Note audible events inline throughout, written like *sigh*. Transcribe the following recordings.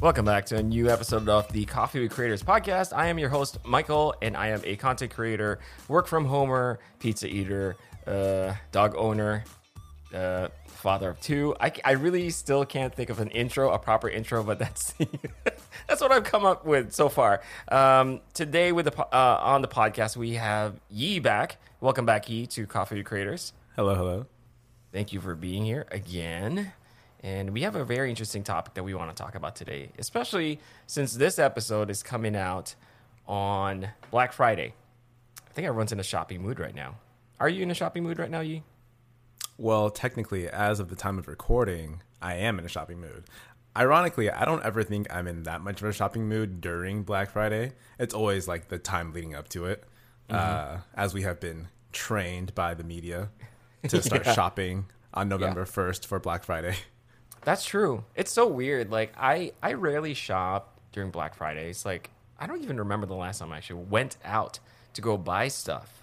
Welcome back to a new episode of the Coffee with Creators podcast. I am your host, Michael, and I am a content creator, work from homer, pizza eater, uh, dog owner, uh, father of two. I, I really still can't think of an intro, a proper intro, but *laughs* that's that's what I've come up with so far. Um, today, with the uh, on the podcast, we have Yi back. Welcome back, Yi, to Coffee with Creators. Hello, hello. Thank you for being here again. And we have a very interesting topic that we want to talk about today, especially since this episode is coming out on Black Friday. I think everyone's in a shopping mood right now. Are you in a shopping mood right now, Yi? Well, technically, as of the time of recording, I am in a shopping mood. Ironically, I don't ever think I'm in that much of a shopping mood during Black Friday. It's always like the time leading up to it, uh, as we have been trained by the media *laughs* to start Yeah. shopping on November 1st for Black Friday. That's true. It's so weird. Like I, I rarely shop during Black Fridays. Like I don't even remember the last time I actually went out to go buy stuff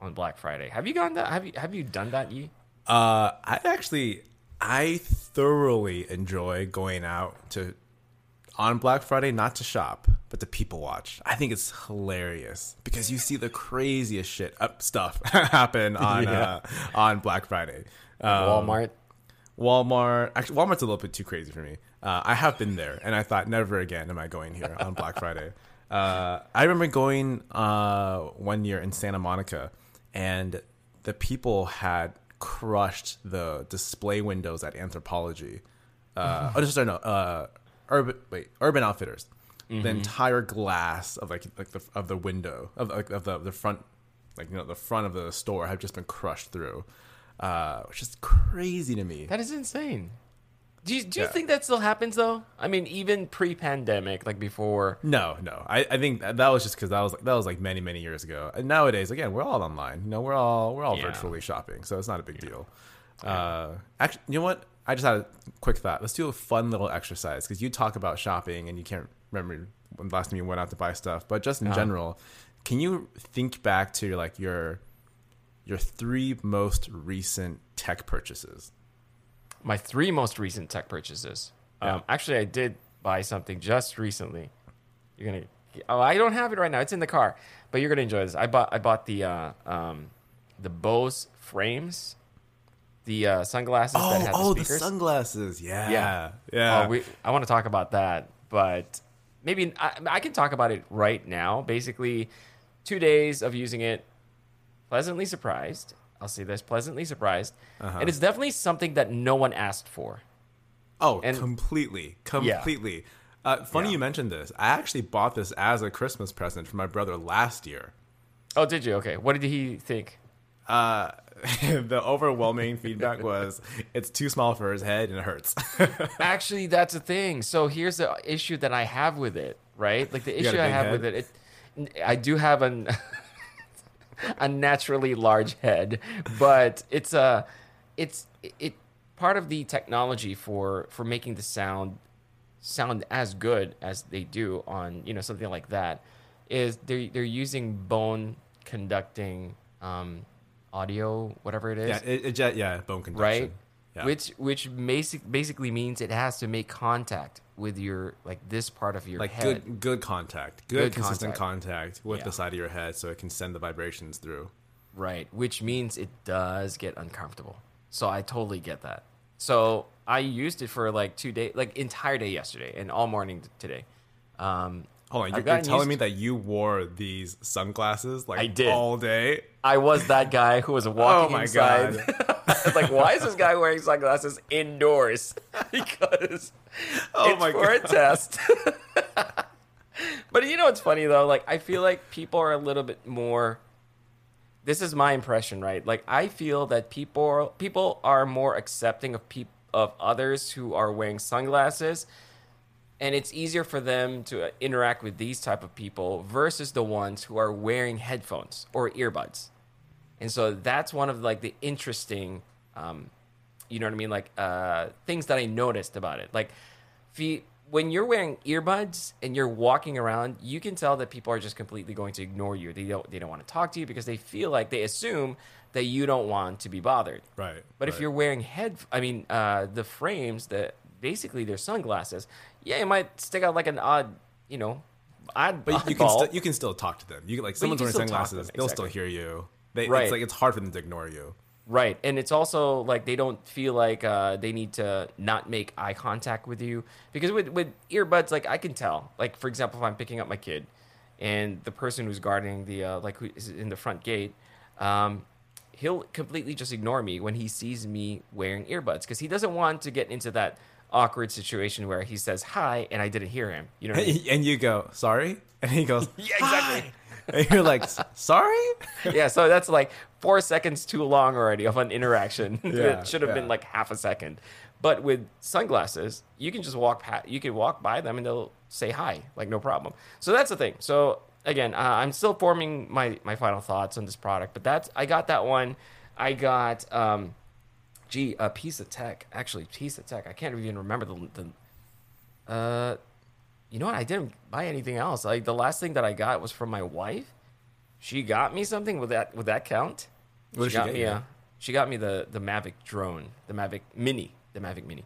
on Black Friday. Have you gone that? Have you have you done that? Yi? Uh, I actually, I thoroughly enjoy going out to on Black Friday, not to shop, but to people watch. I think it's hilarious because you see the craziest shit up stuff *laughs* happen on *laughs* Yeah. uh, on Black Friday. Um, Walmart. Walmart. Actually, Walmart's a little bit too crazy for me. Uh, I have been there, and I thought, never again am I going here on Black Friday. Uh, I remember going uh, one year in Santa Monica, and the people had crushed the display windows at Anthropologie. Uh, oh, sorry, no, uh, Urban. Wait, Urban Outfitters. The entire glass of like like the of the window of like of the the front, like you know the front of the store had just been crushed through, uh, which is crazy to me. That is insane. Do you, do you Yeah. think that still happens though? I mean, even pre-pandemic, like before. No, no. I, I think that, that was just because that was like that was like many many years ago. And nowadays, again, we're all online. You know, we're all we're all Yeah. virtually shopping, so it's not a big deal. Uh, actually, you know what? I just had a quick thought. Let's do a fun little exercise because you talk about shopping and you can't remember when the last time you went out to buy stuff. But just in Uh-huh. general, can you think back to like your your three most recent tech purchases? My three most recent tech purchases. Um, actually, I did buy something just recently. You're gonna. Oh, I don't have it right now. It's in the car, but you're gonna enjoy this. I bought. I bought the uh, um, the Bose frames, the uh, sunglasses that Oh, have oh, the the sunglasses. Yeah, Yeah. yeah. Oh, we, I want to talk about that, but maybe I, I can talk about it right now. Basically, two days of using it, pleasantly surprised. I'll say this: pleasantly surprised, Uh-huh. and it's definitely something that no one asked for. Oh, And- completely, completely. Uh, funny Yeah. you mentioned this. I actually bought this as a Christmas present for my brother last year. Oh, did you? Okay, what did he think? Uh, *laughs* the overwhelming feedback was it's too small for his head and it hurts. *laughs* Actually, that's a thing. So here's the issue that I have with it, right? Like the issue I have head? with it, it, I do have an *laughs* a naturally large head, but it's a it's it part of the technology for for making the sound sound as good as they do on you know something like that is they they're using bone conducting um, audio whatever it is yeah, it, it, yeah, bone conduction. right? Yeah. Which which basic basically means it has to make contact with your like this part of your like head. good, good contact, good, Good consistent contact, with Yeah. the side of your head, so it can send the vibrations through. Right, which means it does get uncomfortable. So I totally get that. So I used it for like two days, like entire day yesterday and all morning today. Um, Hold on, you're, you're telling me that you wore these sunglasses like I did. all day? I was that guy who was walking Oh my inside. *laughs* *laughs* like, why is this guy wearing sunglasses indoors? *laughs* because Oh it's my for a test. *laughs* but you know what's funny though? Like, I feel like people are a little bit more. This is my impression, right? Like, I feel that people people are more accepting of peop- of others who are wearing sunglasses and it's easier for them to uh, interact with these type of people versus the ones who are wearing headphones or earbuds and so that's one of like the interesting um, you know what i mean like uh, things that i noticed about it like you, when you're wearing earbuds and you're walking around you can tell that people are just completely going to ignore you they don't they don't want to talk to you because they feel like they assume that you don't want to be bothered Right. but if you're wearing head, I mean, uh, the frames that basically they're sunglasses. Yeah, it might stick out like an odd, you know, odd. But you can still you can still talk to them. You can, like you someone's wearing still talk to sunglasses, they'll exactly. still hear you. They, Right. It's like it's hard for them to ignore you. Right. And it's also like they don't feel like uh, they need to not make eye contact with you. Because with, with earbuds, like I can tell. Like, for example, if I'm picking up my kid and the person who's guarding the, uh, like, who is in the front gate, um, he'll completely just ignore me when he sees me wearing earbuds because he doesn't want to get into that awkward situation where he says hi and I didn't hear him. You know what I mean? *laughs* and you go, sorry? And he goes, *laughs* Yeah, exactly. "Hi." *laughs* And you're like, sorry? *laughs* yeah, so that's like four seconds too long already of an interaction. *laughs* Yeah, it should have been like half a second. But with sunglasses, you can just walk past, you can walk by them and they'll say hi, like no problem. So that's the thing. So again, uh, I'm still forming my my final thoughts on this product, but that's I got that one. I got um, gee, a piece of tech. Actually, piece of tech. I can't even remember the the. Uh, you know what? I didn't buy anything else. Like the last thing that I got was from my wife. She got me something. Would that would that count? What did she got me a, She got me the the Mavic drone, the Mavic Mini, the Mavic Mini.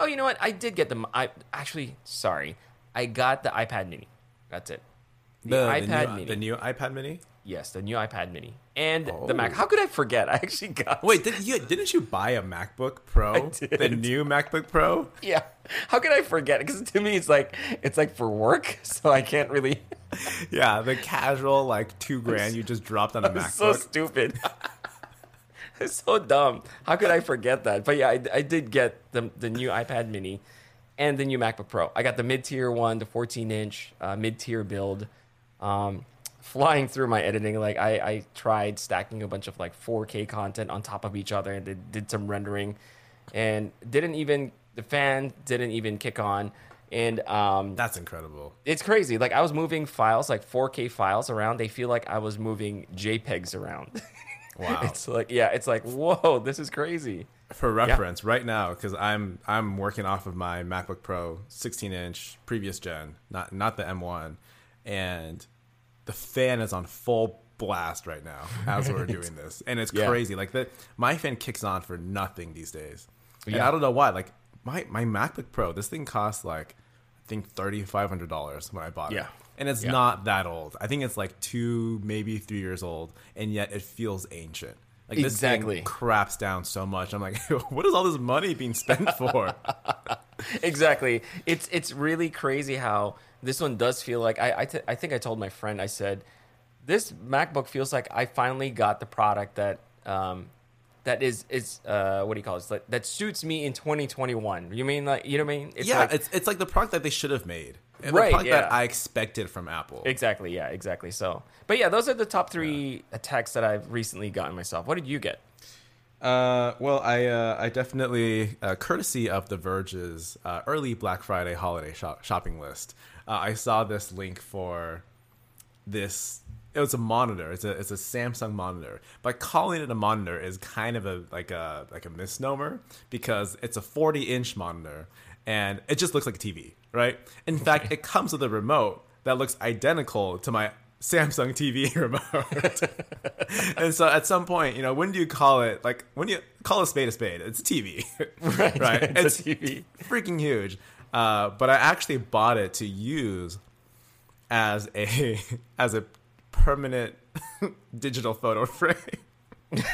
Oh, you know what? I did get the. I actually sorry. I got the iPad Mini. That's it. The, iPad new, Mini. The new iPad Mini? yes, the new iPad Mini and the Oh. Mac. How could I forget? *laughs* I actually got. Wait, did you, didn't you buy a MacBook Pro? *laughs* did. The new MacBook Pro? Yeah. How could I forget? Because to me, it's like it's like for work, *laughs* so I can't really. Yeah, the casual, like, two grand you just dropped on a MacBook. so stupid. it's so dumb. How could I forget that? But yeah, I, I did get the the new iPad Mini and the new MacBook Pro. I got the mid tier one, the 14 inch uh, mid tier build. Um, flying through my editing, like I, I tried stacking a bunch of like 4K content on top of each other and did, did some rendering, and didn't even the fan didn't even kick on. And um, That's incredible. it's crazy. Like I was moving files, like 4K files around. They feel like I was moving JPEGs around. *laughs* Wow. it's like yeah, it's like whoa, this is crazy. For reference, right now, because I'm I'm working off of my MacBook Pro 16 inch previous gen, not not the M1, and the fan is on full blast right now as we're doing this, and it's Yeah. crazy. Like the my fan kicks on for nothing these days. And Yeah. I don't know why. Like my my MacBook Pro, this thing costs like I think thirty five hundred dollars when I bought it. Yeah. And it's Yeah. not that old. I think it's like two, maybe three years old, and yet it feels ancient. Like this thing Exactly. craps down so much. I'm like, *laughs* what is all this money being spent for? *laughs* exactly. It's it's really crazy how this one does feel like I I, t- I think I told my friend I said this MacBook feels like I finally got the product that um that is is uh what do you call it? It's like, that suits me in 2021. You mean like you know what I mean? It's yeah, like, it's it's like the product that they should have made. And Right, The product that yeah. I expected from Apple. exactly yeah exactly. So, but yeah, those are the top three attacks that I've recently gotten myself. What did you get? Uh, well, I uh, I definitely, uh, courtesy of The Verge's uh, early Black Friday holiday shop- shopping list, uh, I saw this link for this. It was a monitor. It's a it's a Samsung monitor. But calling it a monitor is kind of a like a like a misnomer because it's a 40 inch monitor and it just looks like a TV, right? In fact, it comes with a remote that looks identical to my Samsung TV *laughs* remote. and so at some point, you know, when do you call it like when you call a spade a spade? It's a TV, *laughs* right? It's a TV. freaking huge. Uh, but I actually bought it to use as a *laughs* as a permanent digital photo frame. and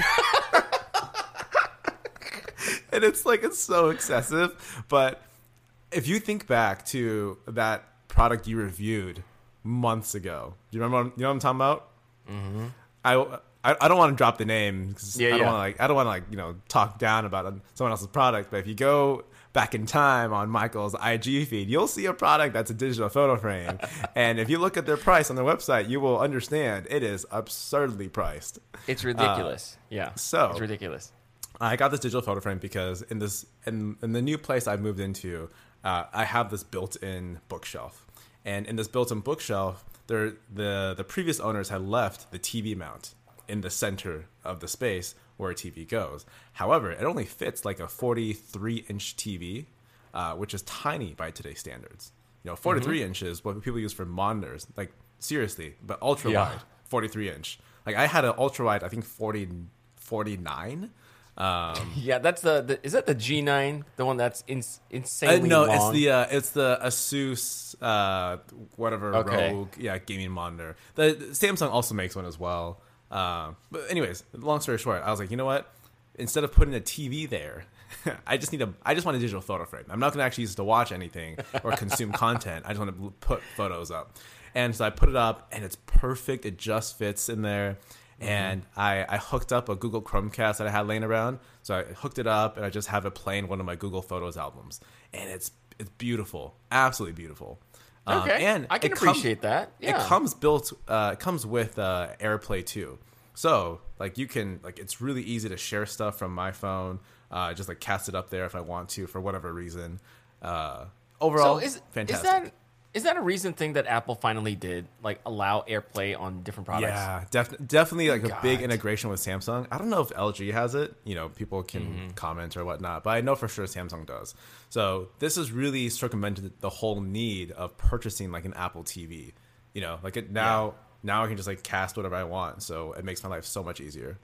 it's like it's so excessive, but if you think back to that product you reviewed months ago, do you remember? What, you know what I'm talking about? Mm-hmm. I, I I don't want to drop the name Yeah, I don't yeah. want to like I don't want to like you know talk down about someone else's product. But if you go back in time on Michael's IG feed, you'll see a product that's a digital photo frame, *laughs* and if you look at their price on their website, you will understand it is absurdly priced. It's ridiculous. yeah. Uh, so- it's ridiculous. I got this digital photo frame because in this in, in the new place I moved into, uh, I have this built-in bookshelf, and in this built-in bookshelf, there the the previous owners had left the TV mount in the center of the space where a TV goes. However, it only fits like a 43-inch TV, uh, which is tiny by today's standards. You know, 43 inches what people use for monitors, like seriously, but ultra Yeah. wide, 43 inch. Like I had an ultra wide, I think 40, 49 Um, *laughs* Yeah, that's the, the is that the G9, the one that's in, uh, no, long? it's the uh, it's the Asus uh, whatever Okay. Rogue yeah gaming monitor. The Samsung also makes one as well. Um, but anyways, long story short, I was like, you know what? Instead of putting a TV there, *laughs* I just need a I just want a digital photo frame. I'm not going to actually use it to watch anything or *laughs* consume content. I just want to put photos up. And so I put it up, and it's perfect. It just fits in there. And I, I hooked up a Google Chromecast that I had laying around. So I hooked it up, and I just have it playing one of my Google Photos albums. And it's it's beautiful, absolutely beautiful. Um, okay, and I can appreciate that. Yeah. it comes built. Uh, it comes with uh, AirPlay too. So like you can like it's really easy to share stuff from my phone. Uh, just like cast it up there if I want to for whatever reason. Uh, overall, so is fantastic. is that is that a recent thing that Apple finally did, like allow AirPlay on different products? Yeah, def- definitely like a big integration with Samsung. I don't know if LG has it. You know, people can Mm-hmm. comment or whatnot, but I know for sure Samsung does. So this has really circumvented the whole need of purchasing like an Apple TV. You know, like it now. Now I can just like cast whatever I want, so it makes my life so much easier.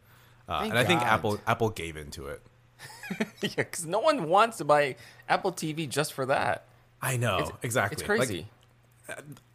Uh, and I think God. Apple Apple gave into it. *laughs* yeah, because no one wants to buy Apple TV just for that. I know It's, exactly. It's Like, crazy.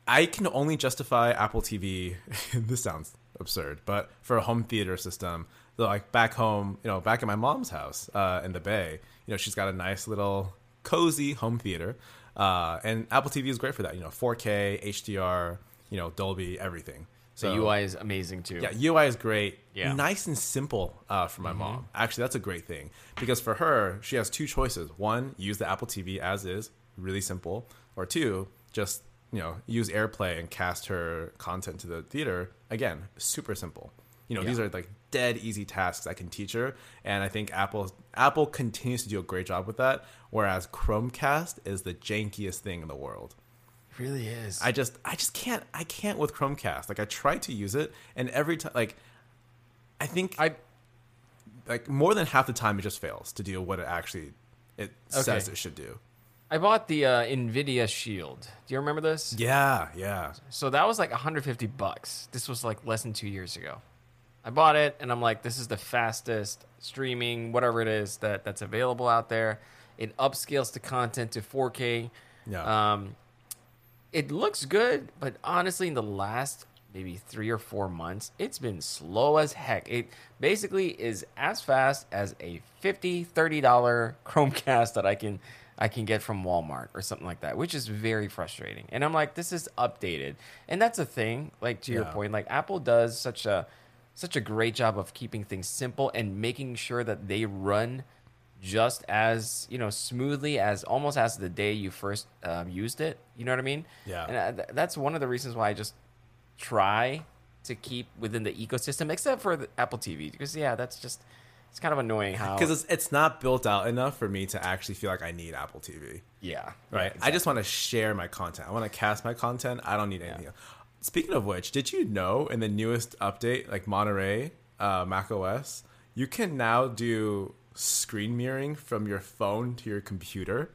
I can only justify Apple TV. *laughs* this sounds absurd, but for a home theater system, like back home, you know, back at my mom's house uh, in the Bay, you know, she's got a nice little cozy home theater, uh, and Apple TV is great for that. You know, 4K, HDR, you know, Dolby, everything. So the UI is amazing too. yeah, UI is great. Yeah. Mm-hmm. Nice and simple uh, for my mom. Actually, that's a great thing because for her, she has two choices. One, use the Apple TV as is, really simple. Or two, just you know, use AirPlay and cast her content to the theater. Again, super simple. You know, these are like dead easy tasks I can teach her, and I think Apple Apple continues to do a great job with that. Whereas Chromecast is the jankiest thing in the world. It really is. I just I just can't I can't with Chromecast. Like I try to use it and every time like I think I like more than half the time it just fails to do what it actually it says it should do. I bought the uh, Nvidia Shield. Do you remember this? Yeah, yeah. So that was like 150 bucks. This was like less than two years ago. I bought it, and I'm like, this is the fastest streaming, whatever it is that that's available out there. It upscales the content to 4K. Yeah. Um, it looks good, but honestly, in the last maybe three or four months, it's been slow as heck. It basically is as fast as a 50 $30 *laughs* Chromecast that I can I can get from Walmart or something like that, which is very frustrating. And I'm like, this is updated. And that's a thing, like to your point, like Apple does such a such a great job of keeping things simple and making sure that they run just as you know smoothly as almost as the day you first um, used it. You know what I mean? Yeah. And uh, th- that's one of the reasons why I just try to keep within the ecosystem, except for the Apple TV, because yeah, that's just it's kind of annoying how Because it's it's not built out enough for me to actually feel like I need Apple TV. yeah Right. yeah, I just want to share my content. I want to cast my content. I don't need anything else. Speaking of which, did you know in the newest update, like Monterey, uh, Mac OS, you can now do screen mirroring from your phone to your computer?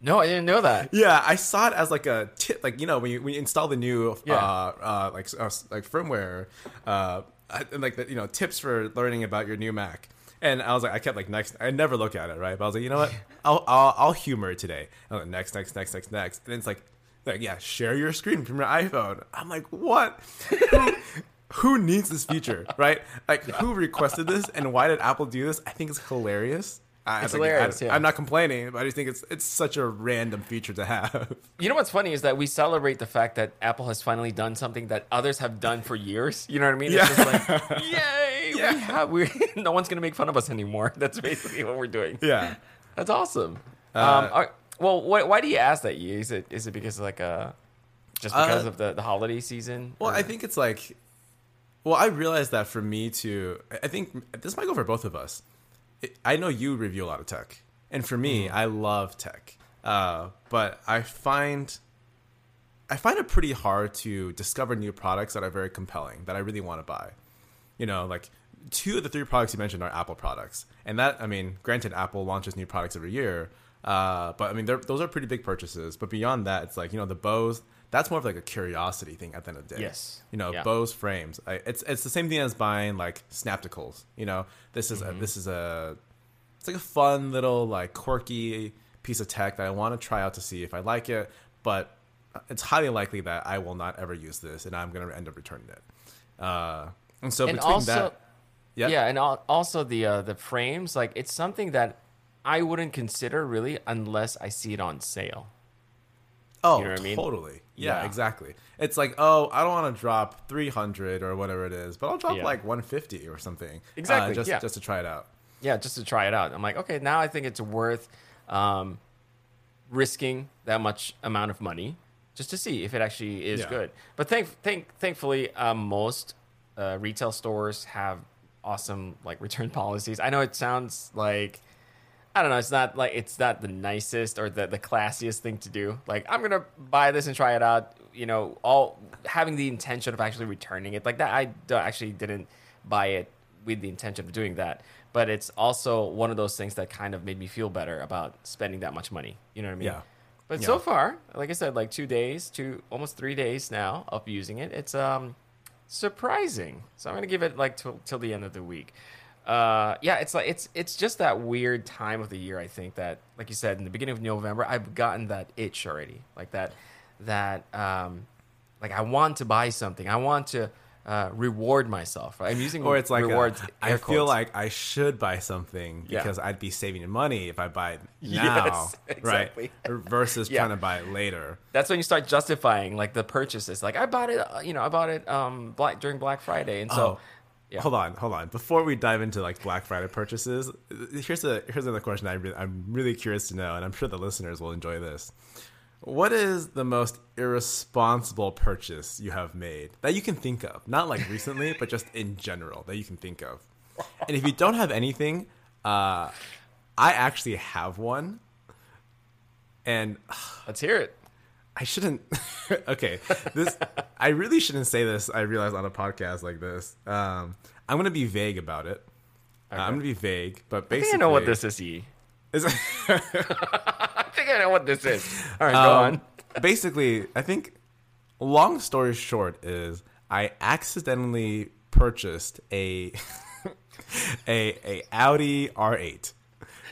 no, I didn't know that. Yeah, I saw it as like a tip, like you know when you when you install the new Yeah. uh, uh like uh, like firmware, uh, and like the, you know tips for learning about your new Mac. And I was like, I kept like next. I never look at it, right? But I was like, you know what? *laughs* I'll I'll, I'll humor it today. Like, next, next, next, next, next. And it's like, like yeah, share your screen from your iPhone. I'm like, what? who *laughs* needs this feature, right? Like, who requested this, and why did Apple do this? I think it's hilarious. I, It's I hilarious, I, yeah. I'm not complaining, but I just think it's it's such a random feature to have. *laughs* You know what's funny is that we celebrate the fact that Apple has finally done something that others have done for years. You know what I mean? It's just like, *laughs* yay! Yeah. We have, we *laughs* no one's gonna make fun of us anymore. That's basically what we're doing. yeah. That's awesome. Uh, um, are- well, why, why do you ask that? Yi? Is it is it because of like uh just because Uh, of the, the holiday season? Well, Or- I think it's like, well, I realized that for me to, I think this might go for both of us. It, I know you review a lot of tech, and for me, I love tech, uh, but I find, I find it pretty hard to discover new products that are very compelling that I really want to buy. You know, like two of the three products you mentioned are Apple products, and that, I mean, granted, Apple launches new products every year, uh, but I mean, those are pretty big purchases. But beyond that, it's like you know the Bose, that's more of like a curiosity thing at the end of the day. Yes. You know, Yeah. Bose frames. I, it's it's the same thing as buying like Snapticals. You know, this is Mm-hmm. a, this is a it's like a fun little like quirky piece of tech that I want to try out to see if I like it, but it's highly likely that I will not ever use this and I'm going to end up returning it. Uh, and so and between also, that, yeah, yeah, and also the uh, the frames, like it's something that I wouldn't consider really unless I see it on sale. Oh, You know what I mean? Yeah, Yeah. exactly. It's like, oh, I don't want to drop 300 or whatever it is, but I'll drop Yeah. like 150 or something. uh, Exactly, just, yeah. just to try it out. yeah, just to try it out. I'm like, okay, now I think it's worth um, risking that much amount of money just to see if it actually is Yeah. good. But thank, thank, thankfully, um, most uh, retail stores have awesome like return *laughs* policies. I know it sounds like I don't know. It's not like it's not the nicest or the, the classiest thing to do. Like I'm gonna buy this and try it out. You know, all having the intention of actually returning it like that. I actually didn't buy it with the intention of doing that. But it's also one of those things that kind of made me feel better about spending that much money. You know what I mean? Yeah. But Yeah. so far, like I said, like two days, two almost three days now of using it. It's um surprising. So I'm gonna give it like till till the end of the week. Uh, yeah, it's like it's it's just that weird time of the year. I think that, like you said, in the beginning of November, I've gotten that itch already, like that that um, like I want to buy something. I want to uh, reward myself. I'm using Or it's like, rewards. I air feel like I should buy something Yeah. because I'd be saving money if I buy it *laughs* now, Yes, exactly. right? Versus Yeah. trying to buy it later. that's when you start justifying like the purchases. Like I bought it, uh, you know, I bought it um black during Black Friday, and so Oh. Yeah. Hold on, hold on. Before we dive into like Black Friday purchases, here's a here's another question I re- I'm really curious to know, and I'm sure the listeners will enjoy this. What is the most irresponsible purchase you have made that you can think of? Not like recently, but just in general that you can think of. And if you don't have anything, uh, I actually have one, and let's hear it. I shouldn't. *laughs* okay, this I really shouldn't say this. I realize on a podcast like this. Um, I'm gonna be vague about it. Uh, I'm gonna be vague, but I basically, think I know what this is. E. is. *laughs* I think I know what this is. All right, go Um, on. basically, I think. Long story short is I accidentally purchased a *laughs* a a Audi R8.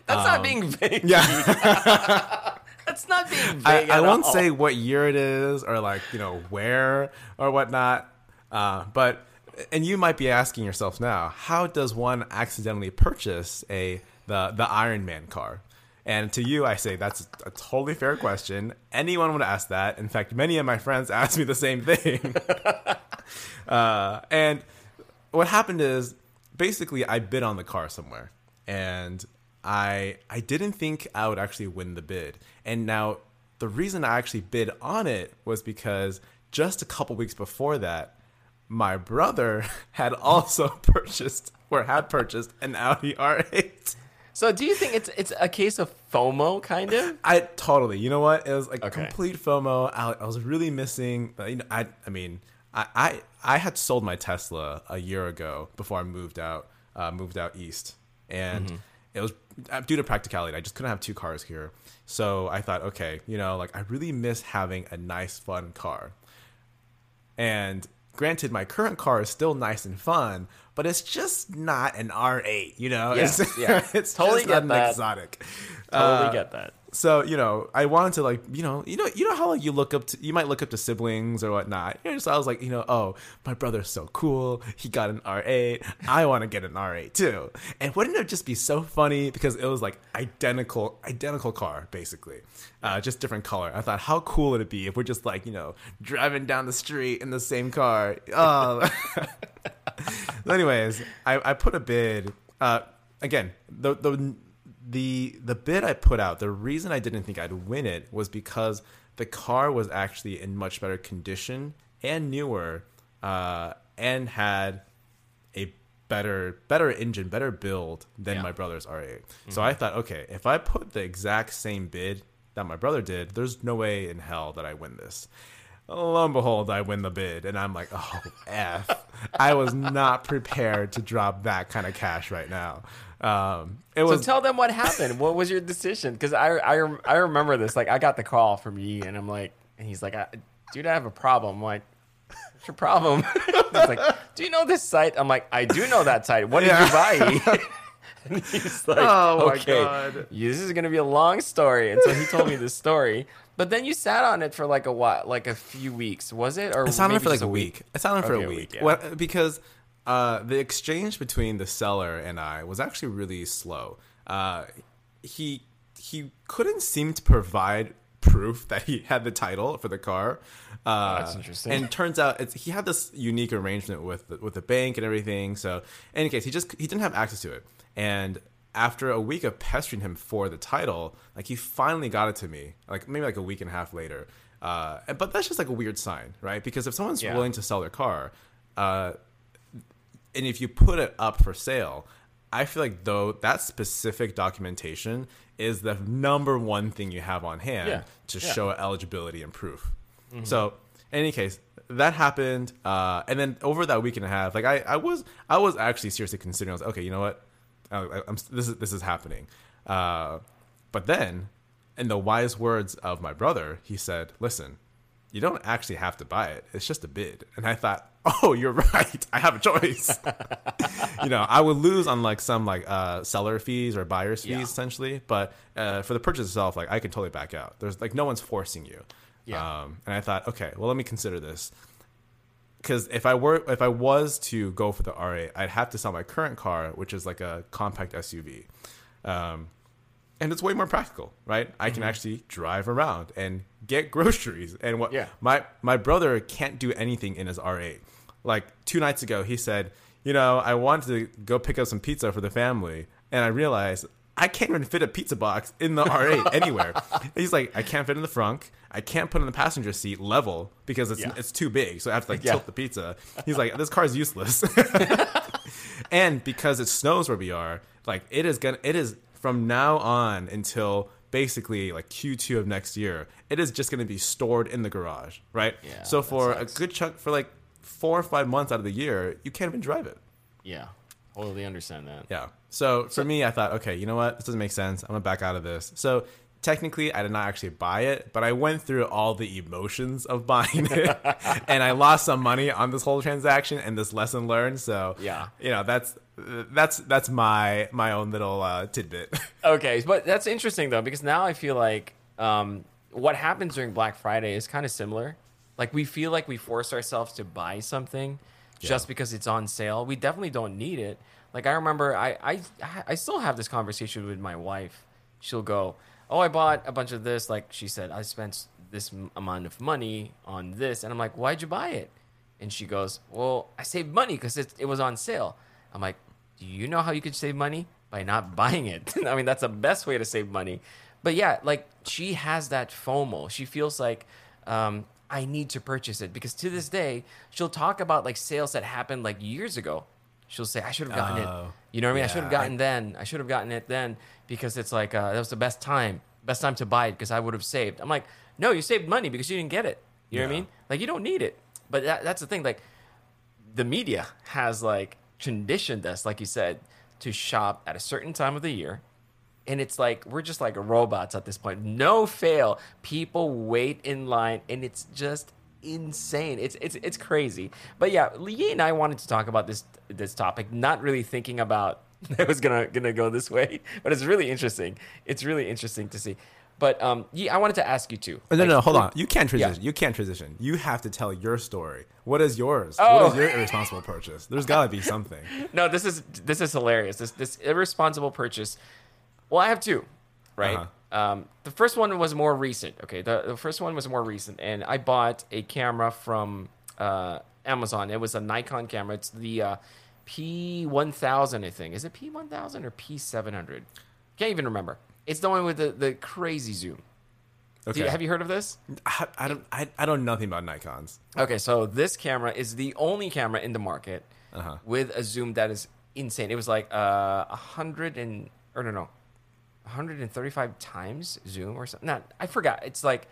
That's not being vague. um, Yeah. That's not being I, vague. I at won't all. say what year it is or like you know where or whatnot uh, but and you might be asking yourself now how does one accidentally purchase a the the iron man car and to you i say that's a totally fair question anyone would ask that in fact many of my friends *laughs* ask me the same thing *laughs* uh, and what happened is basically I bid on the car somewhere and I I didn't think I would actually win the bid. And now the reason I actually bid on it was because just a couple weeks before that my brother *laughs* had also *laughs* purchased or had purchased an Audi R8. So, do you think it's it's a case of FOMO, kind of? I totally. You know what? It was like Okay. complete FOMO. I, I was really missing. You know, I. I mean, I, I. I had sold my Tesla a year ago before I moved out. Uh, moved out east, and Mm-hmm. It was uh, due to practicality. I just couldn't have two cars here. So I thought, okay, you know, like I really miss having a nice, fun car. And granted, my current car is still nice and fun, but it's just not an R8. You know, Yes, it's, *laughs* yeah. it's Totally not an that. exotic. Totally Uh, get that. So you know i wanted to like you know you know you know how like you look up to you might look up to siblings or whatnot. You know, so i was like you know oh my brother's so cool. He got an r8 i want to get an r8 too. And wouldn't it just be so funny? Because it was like identical identical car basically. Uh, just different color. I thought how cool would it be if we're just like you know driving down the street in the same car? Oh. *laughs* Anyways, I, I put a bid. Uh, again, the the the the bid I put out. The reason I didn't think I'd win it was because the car was actually in much better condition and newer, uh, and had a better better engine, better build than Yeah. my brother's R8. So I thought, okay, if I put the exact same bid that my brother did, there's no way in hell that I win this. Lo and behold, I win the bid, and I'm like, oh f! I was not prepared to drop that kind of cash right now. Um, it was So was tell them what happened. what was your decision? Because I, I I remember this. Like I got the call from Yi, and I'm like, and he's like, I, dude, I have a problem. I'm like, what's your problem? *laughs* He's like, do you know this site? I'm like, I do know that site. What did Yeah. you buy? *laughs* and he's like, Oh my okay, God. this is gonna be a long story. And so he told me this story. But then you sat on it for like a while, like a few weeks, was it? Or I sat on it for like a week. I sat on it for Okay, a a week. week, yeah. What- because uh, the exchange between the seller and I was actually really slow. Uh, he he couldn't seem to provide proof that he had the title for the car. Uh, that's interesting. And turns out it's, he had this unique arrangement with the, with the bank and everything. So, in any case, he just he didn't have access to it. And after a week of pestering him for the title, like he finally got it to me, like maybe like a week and a half later. Uh, but that's just like a weird sign, right? Because if someone's Yeah. willing to sell their car, uh, and if you put it up for sale, I feel like though that specific documentation is the number one thing you have on hand Yeah. to Yeah. Mm-hmm. show eligibility and proof. So, in any case, that happened, uh, and then over that week and a half, like I, I was, I was actually seriously considering. I was like, okay, you know what, I, I- I'm, this is this is happening. Uh, but then, in the wise words of my brother, he said, "Listen, you don't actually have to buy it. It's just a bid." And I thought, "Oh, you're right. I have a choice." *laughs* you know, I would lose on like some like uh, seller fees or buyer's fees Yeah. essentially, but uh, for the purchase itself, like I can totally back out. There's like no one's forcing you. Yeah. Um, and I thought, okay, well, let me consider this because if I were if I was to go for the R8, I'd have to sell my current car, which is like a compact SUV, um, and it's way more practical, right? I Mm-hmm. can actually drive around and get *laughs* groceries, and what Yeah. my my brother can't do anything in his R8. Like two nights ago, he said, you know, I wanted to go pick up some pizza for the family, and I realized. I can't even fit a pizza box in the R8 *laughs* anywhere. He's like, I can't fit in the front. I can't put in the passenger seat level because it's Yeah. it's too big. So I have to like Yeah. tilt the pizza. He's like, this car is useless. *laughs* and because it snows where we are, like it is gonna it is from now on until basically like Q2 of next year, it is just gonna be stored in the garage, right? Yeah, so for a good chunk for like four or five months out of the year, you can't even drive it. Yeah, totally understand that. Yeah. So for me, I thought, okay, you know what? This doesn't make sense. I'm gonna back out of this. So technically, I did not actually buy it, but I went through all the emotions of buying it, *laughs* and I lost some money on this whole transaction and this lesson learned. So Yeah. you know, that's that's that's my my own little uh, tidbit. *laughs* Okay, but that's interesting though because now I feel like um, what happens during Black Friday is kind of similar. Like we feel like we force ourselves to buy something just because it's on sale. We definitely don't need it. Like I remember, I I I still have this conversation with my wife. She'll go, "Oh, I bought a bunch of this." Like she said, I spent this amount of money on this, and I'm like, "Why'd you buy it?" And she goes, "Well, I saved money because it, it was on sale." I'm like, "Do you know how you could save money by not *laughs* buying it?" *laughs* I mean, that's the best way to save money. But yeah, like she has that FOMO. She feels like um, I need to purchase it because to this day she'll talk about like sales that happened like years ago. She'll say, "I should have gotten Oh, it." You know what I mean? I should have yeah, I- gotten then. I should have gotten it then because it's like uh, that was the best time, best time to buy it because I would have saved. I'm like, no, you saved money because you didn't get it. You know what I mean? Like you don't need it. But that, that's the thing. Like the media has like conditioned us, like you said, to shop at a certain time of the year. And it's like we're just like robots at this point. No fail. People wait in line and it's just insane. It's it's it's crazy. But yeah, Lee and I wanted to talk about this this topic, not really thinking about *laughs* it was gonna gonna go this way, *laughs* but it's really interesting. It's really interesting to see. But um, yeah, I wanted to ask you too. Oh, no, Like, no, hold on. You can't Yeah. transition. You can't transition. You have to tell your story. What is yours? Oh. What is your irresponsible purchase? There's got to be something. *laughs* No, this is this is hilarious. This this irresponsible purchase. Well, I have two, right? Uh-huh. Um, the first one was more recent. Okay, the, the first one was more recent, and I bought a camera from uh, Amazon. It was a Nikon camera. It's the uh, P1000, I think. Is it P1000 or P700? Can't even remember. It's the one with the, the crazy zoom. Okay. you, have you heard of this? I, I don't. I, I don't know nothing about Nikon's. Okay, so this camera is the only camera in the market Uh-huh. with a zoom that is insane. It was like uh, a hundred and or no no, 135 times zoom or something. Not I forgot. It's like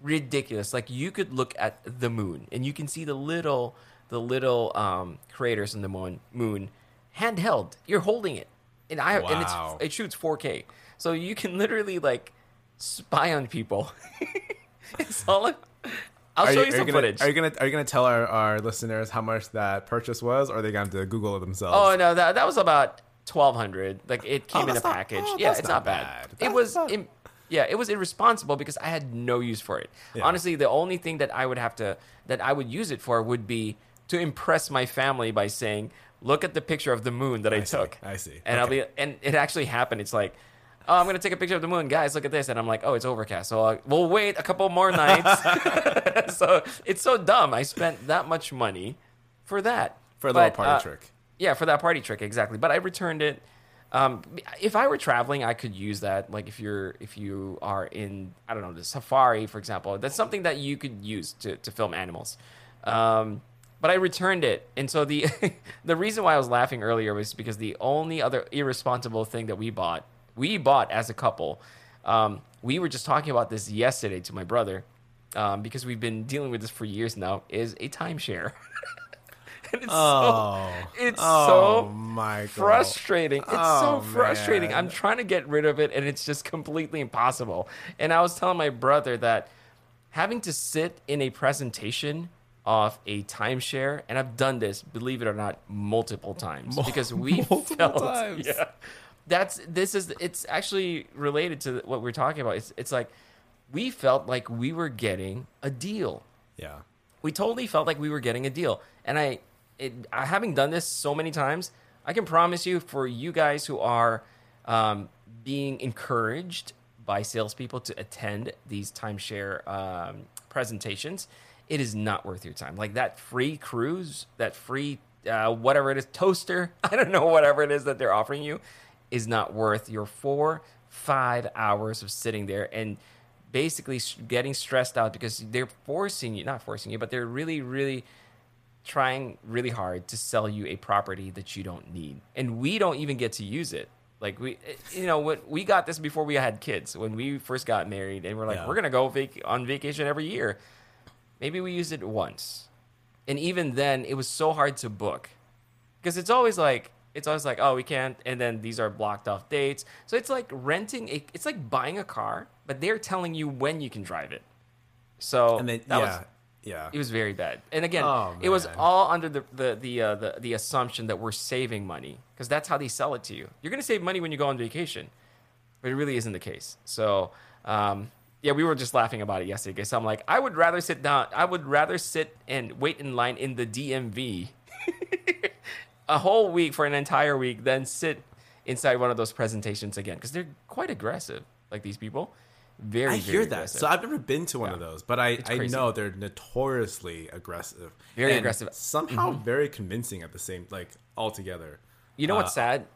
ridiculous. Like you could look at the moon and you can see the little the little um, craters in the moon moon handheld. You're holding it, and I and Wow. it's it shoots 4K, so you can literally like spy on people. *laughs* it's all I'll Are show you, you some gonna, footage. Are you gonna Are you gonna tell our, our listeners how much that purchase was, or are they gonna have to Google it themselves? Oh no, that that was about twelve hundred. Like it came Oh, in a not- package. oh, yeah, it's not not bad. bad. It was, not- im- yeah, it was irresponsible because I had no use for it. Yeah. Honestly, the only thing that I would have to that I would use it for would be to impress my family by saying, "Look at the picture of the moon that I, I see, took." I see. And Okay. I'll be, and it actually happened. It's like. Oh, I'm gonna take a picture of the moon, guys. Look at this, and I'm like, oh, it's overcast. So uh, we'll wait a couple more nights. *laughs* *laughs* so it's so dumb. I spent that much money for that for a little But, party uh, trick. Yeah, for that party trick, exactly. But I returned it. Um, if I were traveling, I could use that. Like if you're if you are in I don't know the safari, for example, that's something that you could use to, to film animals. Um, but I returned it, and so the *laughs* the reason why I was laughing earlier was because the only other irresponsible thing that we bought, we bought as a couple. Um, we were just talking about this yesterday to my brother, um, because we've been dealing with this for years now. Is a timeshare. *laughs* *laughs* And it's Oh, so, it's oh, so Michael. frustrating. It's Oh, so frustrating. man. I'm trying to get rid of it, and it's just completely impossible. And I was telling my brother that having to sit in a presentation of a timeshare, and I've done this, believe it or not, multiple times because we *laughs* multiple *laughs* felt, times. yeah, that's this is it's actually related to what we're talking about. It's it's like we felt like we were getting a deal Yeah. we totally felt like we were getting a deal. And I, it, having done this so many times, I can promise you, for you guys who are um, being encouraged by salespeople to attend these timeshare um, presentations, it is not worth your time. Like that free cruise, that free uh, whatever it is, toaster, *laughs* I don't know, whatever it is that they're offering you, is not worth your four, five hours of sitting there and basically getting stressed out because they're forcing you, not forcing you, but they're really, really trying really hard to sell you a property that you don't need. And we don't even get to use it. Like we, eh, you know, when we got this before we had kids. When we first got married, and we're like, Yeah. we're gonna go vac- on vacation every year. Maybe we used it once, and even then, it was so hard to book because it's always like it's always like oh we can't, and then these are blocked off dates. So it's like renting a, it's like buying a car, but they're telling you when you can drive it. So And then that yeah, was yeah. it was very bad. And again, Oh, it was all under the the the, uh, the the assumption that we're saving money because that's how they sell it to you. You're going to save money when you go on vacation, but it really isn't the case. So, um, yeah, we were just laughing about it yesterday. Because I'm like, I would rather sit down. I would rather sit and wait in line in the DMV *laughs* a whole week for an entire week than sit inside one of those presentations again because they're quite aggressive. Like these people, very. I very hear that. aggressive. So I've never been to one Yeah. of those, but I, I know they're notoriously aggressive. Very aggressive. Mm-hmm. Somehow very convincing at the same like altogether. You know what's Uh, sad?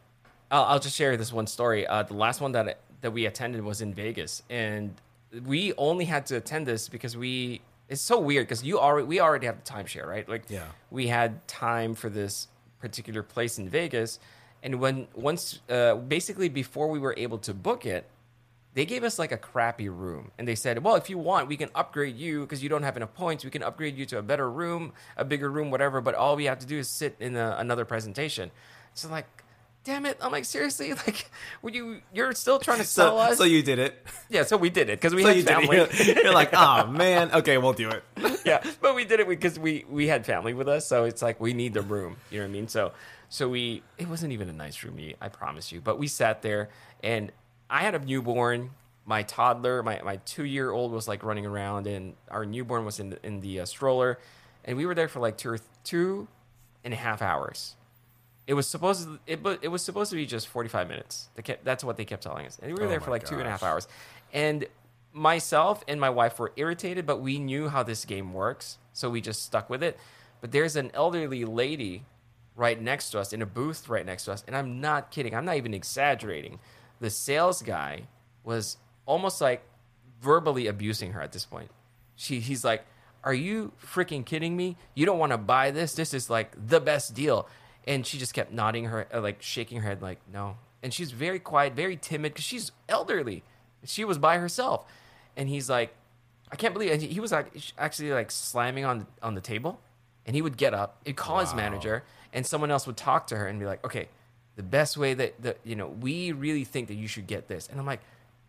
I'll, I'll just share this one story. Uh, the last one that that we attended was in Vegas, and we only had to attend this because we. It's so weird because you already we already have the timeshare, right? Like, Yeah. we had time for this particular place in Vegas, and when once uh, basically before we were able to book it, they gave us like a crappy room and they said well if you want we can upgrade you because you don't have enough points we can upgrade you to a better room a bigger room whatever but all we have to do is sit in a, another presentation so like damn it i'm like seriously *laughs* like would you you're still trying to *laughs* sell So, us so you did it. yeah so we did it because we So had you family. You're, *laughs* you're like, oh man, okay, we'll do it. yeah, but we did it because we we had family with us, so it's like we need the room. You know what I mean? So so we it wasn't even a nice room, I promise you. But we sat there, and I had a newborn. My toddler, my, my two year old was like running around, and our newborn was in the, in the uh, stroller, and we were there for like two or two and a half hours. It was supposed to, it, it was supposed to be just 45 minutes. They kept, that's what they kept telling us. And we were Oh there for like two and a half hours. And myself and my wife were irritated, but we knew how this game works. So we just stuck with it. But there's an elderly lady right next to us in a booth right next to us. And I'm not kidding. I'm not even exaggerating. The sales guy was almost like verbally abusing her at this point. She, he's like, Are you freaking kidding me? You don't want to buy this? This is like the best deal. And she just kept nodding her, uh, like shaking her head, like, No. And she's very quiet, very timid because she's elderly. She was by herself. And he's like, I can't believe it. And he was like actually like slamming on on the table, and he would get up, he'd call his manager, and someone else would talk to her and be like, "Okay, the best way that that you know we really think that you should get this," and I'm like,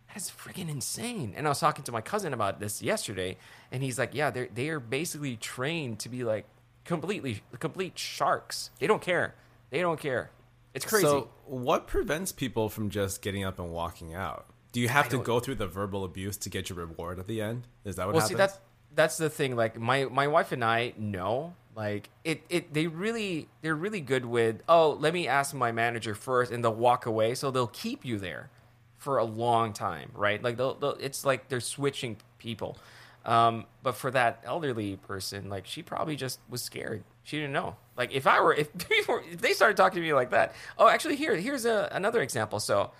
That's freaking insane. And I was talking to my cousin about this yesterday, and he's like, "Yeah, they're they are basically trained to be like completely complete sharks. They don't care. They don't care. It's crazy. So, what prevents people from just getting up and walking out? Do you have to go through the verbal abuse to get your reward at the end? Is that what happens? well, happens? see, that's that's the thing. Like my my wife and I know, like it it they really they're really good with. Oh, let me ask my manager first, and they'll walk away. So they'll keep you there for a long time, right? Like they'll, they'll it's like they're switching people. Um, but for that elderly person, like she probably just was scared. She didn't know. Like if I were if *laughs* if they started talking to me like that. Oh, actually, here here's a, another example. So.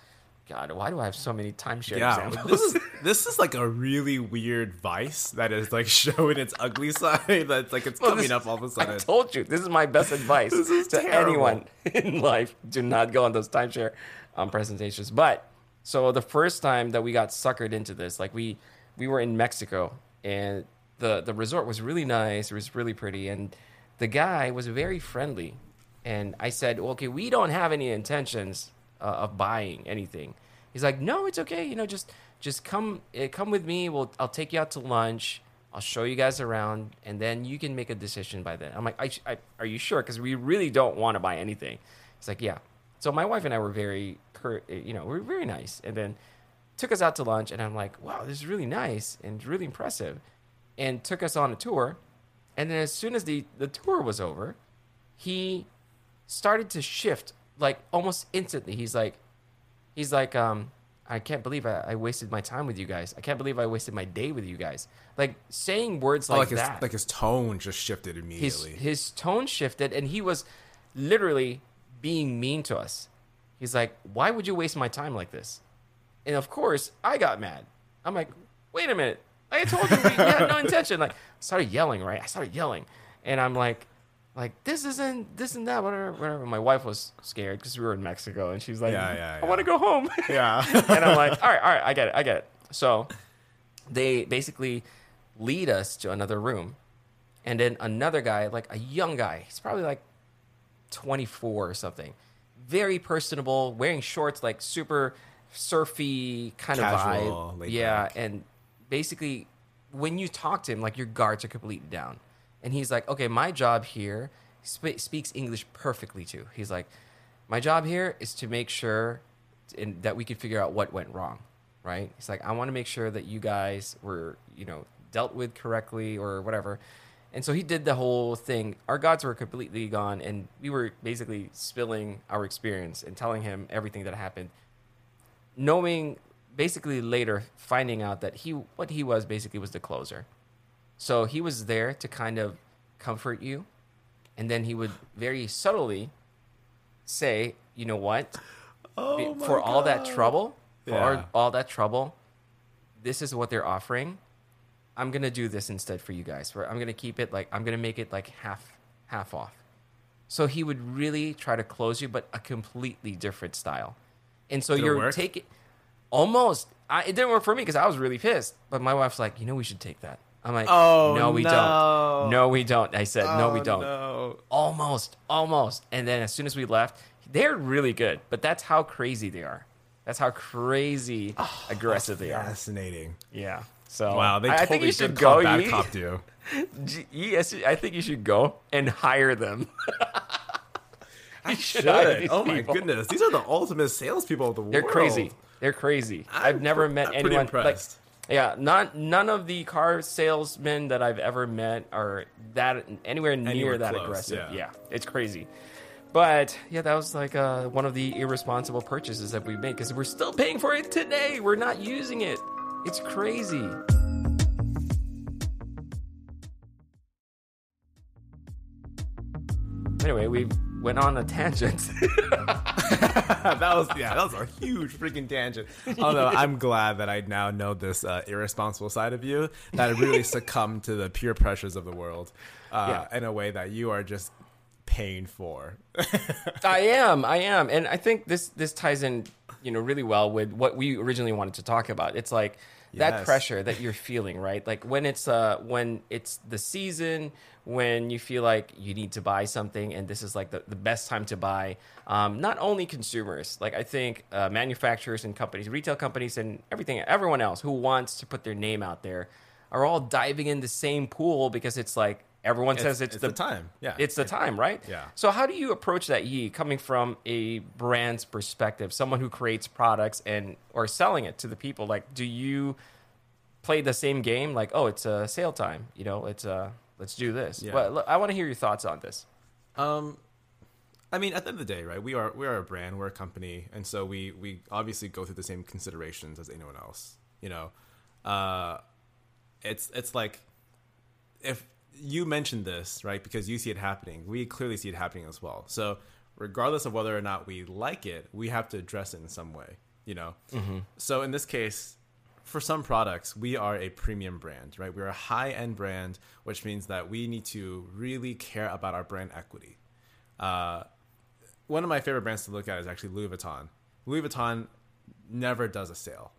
God, why do I have so many timeshare yeah, examples? this is *laughs* this is like a really weird vice that is like *laughs* showing its ugly *laughs* side. That's like it's Well, coming this- up all of a sudden. I told you, this is my best advice to terrible. anyone in life. Do not go on those timeshare um, presentations. But so the first time that we got suckered into this, like we we were in Mexico and the the resort was really nice. It was really pretty, and the guy was very friendly. And I said, well, okay, we don't have any intentions uh, of buying anything. He's like, no, it's okay. You know, just just come uh, come with me. We'll I'll take you out to lunch. I'll show you guys around, and then you can make a decision by then. I'm like, I, I, are you sure? Because we really don't want to buy anything. He's like, yeah. So my wife and I were very, cur- you know, we are very nice, and then took us out to lunch, and I'm like, wow, this is really nice and really impressive, and took us on a tour. And then as soon as the the tour was over, he started to shift like almost instantly. He's like, he's like, um, I can't believe I, I wasted my time with you guys. I can't believe I wasted my day with you guys. Like saying words Oh, like, like his that. like his tone just shifted immediately. his tone shifted, and he was literally being mean to us. He's like, "Why would you waste my time like this?" And of course, I got mad. I'm like, "Wait a minute! I told you we had no *laughs* intention." Like, I started yelling. Right? I started yelling, and I'm like, "Like this isn't this and that whatever whatever." My wife was scared because we were in Mexico, and she's like, Yeah, yeah, "I want to go home." *laughs* yeah. *laughs* and I'm like, all right, all right, I get it, I get it. So they basically lead us to another room, and then another guy, like a young guy, he's probably like 24 or something, very personable, wearing shorts, like super surfy kind Casual, of vibe. Yeah, back. and basically, when you talk to him, like your guards are completely down, and he's like, okay, my job here sp- speaks English perfectly too. He's like, my job here is to make sure and that we could figure out what went wrong, right? He's like, I want to make sure that you guys were, you know, dealt with correctly or whatever. And so he did the whole thing. Our gods were completely gone, and we were basically spilling our experience and telling him everything that happened, knowing basically later finding out that he what he was basically was the closer. So he was there to kind of comfort you, and then he would very subtly say, "You know what? Oh for all that trouble, for Yeah. all, all that trouble, this is what they're offering. I'm gonna do this instead for you guys. I'm gonna keep it like I'm gonna make it like half half off. So he would really try to close you, but a completely different style. And so Did you're taking almost. I, it didn't work for me because I was really pissed. But my wife's like, you know, we should take that. I'm like, Oh, no, we no. don't. No, we don't. I said, no, we Oh, don't No. almost almost and then as soon as we left they're really good but that's how crazy they are that's how crazy oh, aggressive they are Fascinating. yeah so Wow, they I, I totally think you should go bad Yi. cop do. *laughs* Yes i think you should go and hire them *laughs* I should should. these Oh my people. goodness, these are the ultimate salespeople of the world. they're crazy they're crazy i have I'm never pre- met I'm pretty anyone like impressed. Yeah, not none of the car salesmen that I've ever met are that anywhere near Anywhere that close, aggressive. yeah. Yeah. it's crazy. But yeah, that was like uh, one of the irresponsible purchases that we made because we're still paying for it today. We're not using it. It's crazy. Anyway, we went on a tangent. *laughs* that was yeah, that was a huge freaking tangent. Although I'm glad that I now know this uh, irresponsible side of you that really succumbed to the pure pressures of the world uh, Yeah. in a way that you are just paying for. *laughs* I am, I am, and I think this this ties in, you know, really well with what we originally wanted to talk about. It's like that Yes. pressure that you're feeling, right? Like when it's uh when it's the season, when you feel like you need to buy something, and this is like the, the best time to buy. Um, not only consumers, like I think uh, manufacturers and companies, retail companies, and everything, everyone else who wants to put their name out there, are all diving in the same pool because it's like everyone says it's, it's the time. Yeah. it's the time, right? Yeah. So how do you approach that Yi coming from a brand's perspective, someone who creates products and or selling it to the people? Like, do you play the same game? Like, oh, it's a sale time, you know, it's uh let's do this. Yeah. But look, I want to hear your thoughts on this. Um, I mean, at the end of the day, right? We are we are a brand, we're a company, and so we we obviously go through the same considerations as anyone else. You know, uh, it's it's like if you mentioned this, right? Because you see it happening, we clearly see it happening as well. So regardless of whether or not we like it, we have to address it in some way. You know, so in this case. For some products, we are a premium brand, right? We're a high end brand, which means that we need to really care about our brand equity. Uh, one of my favorite brands to look at is actually Louis Vuitton. Louis Vuitton never does a sale.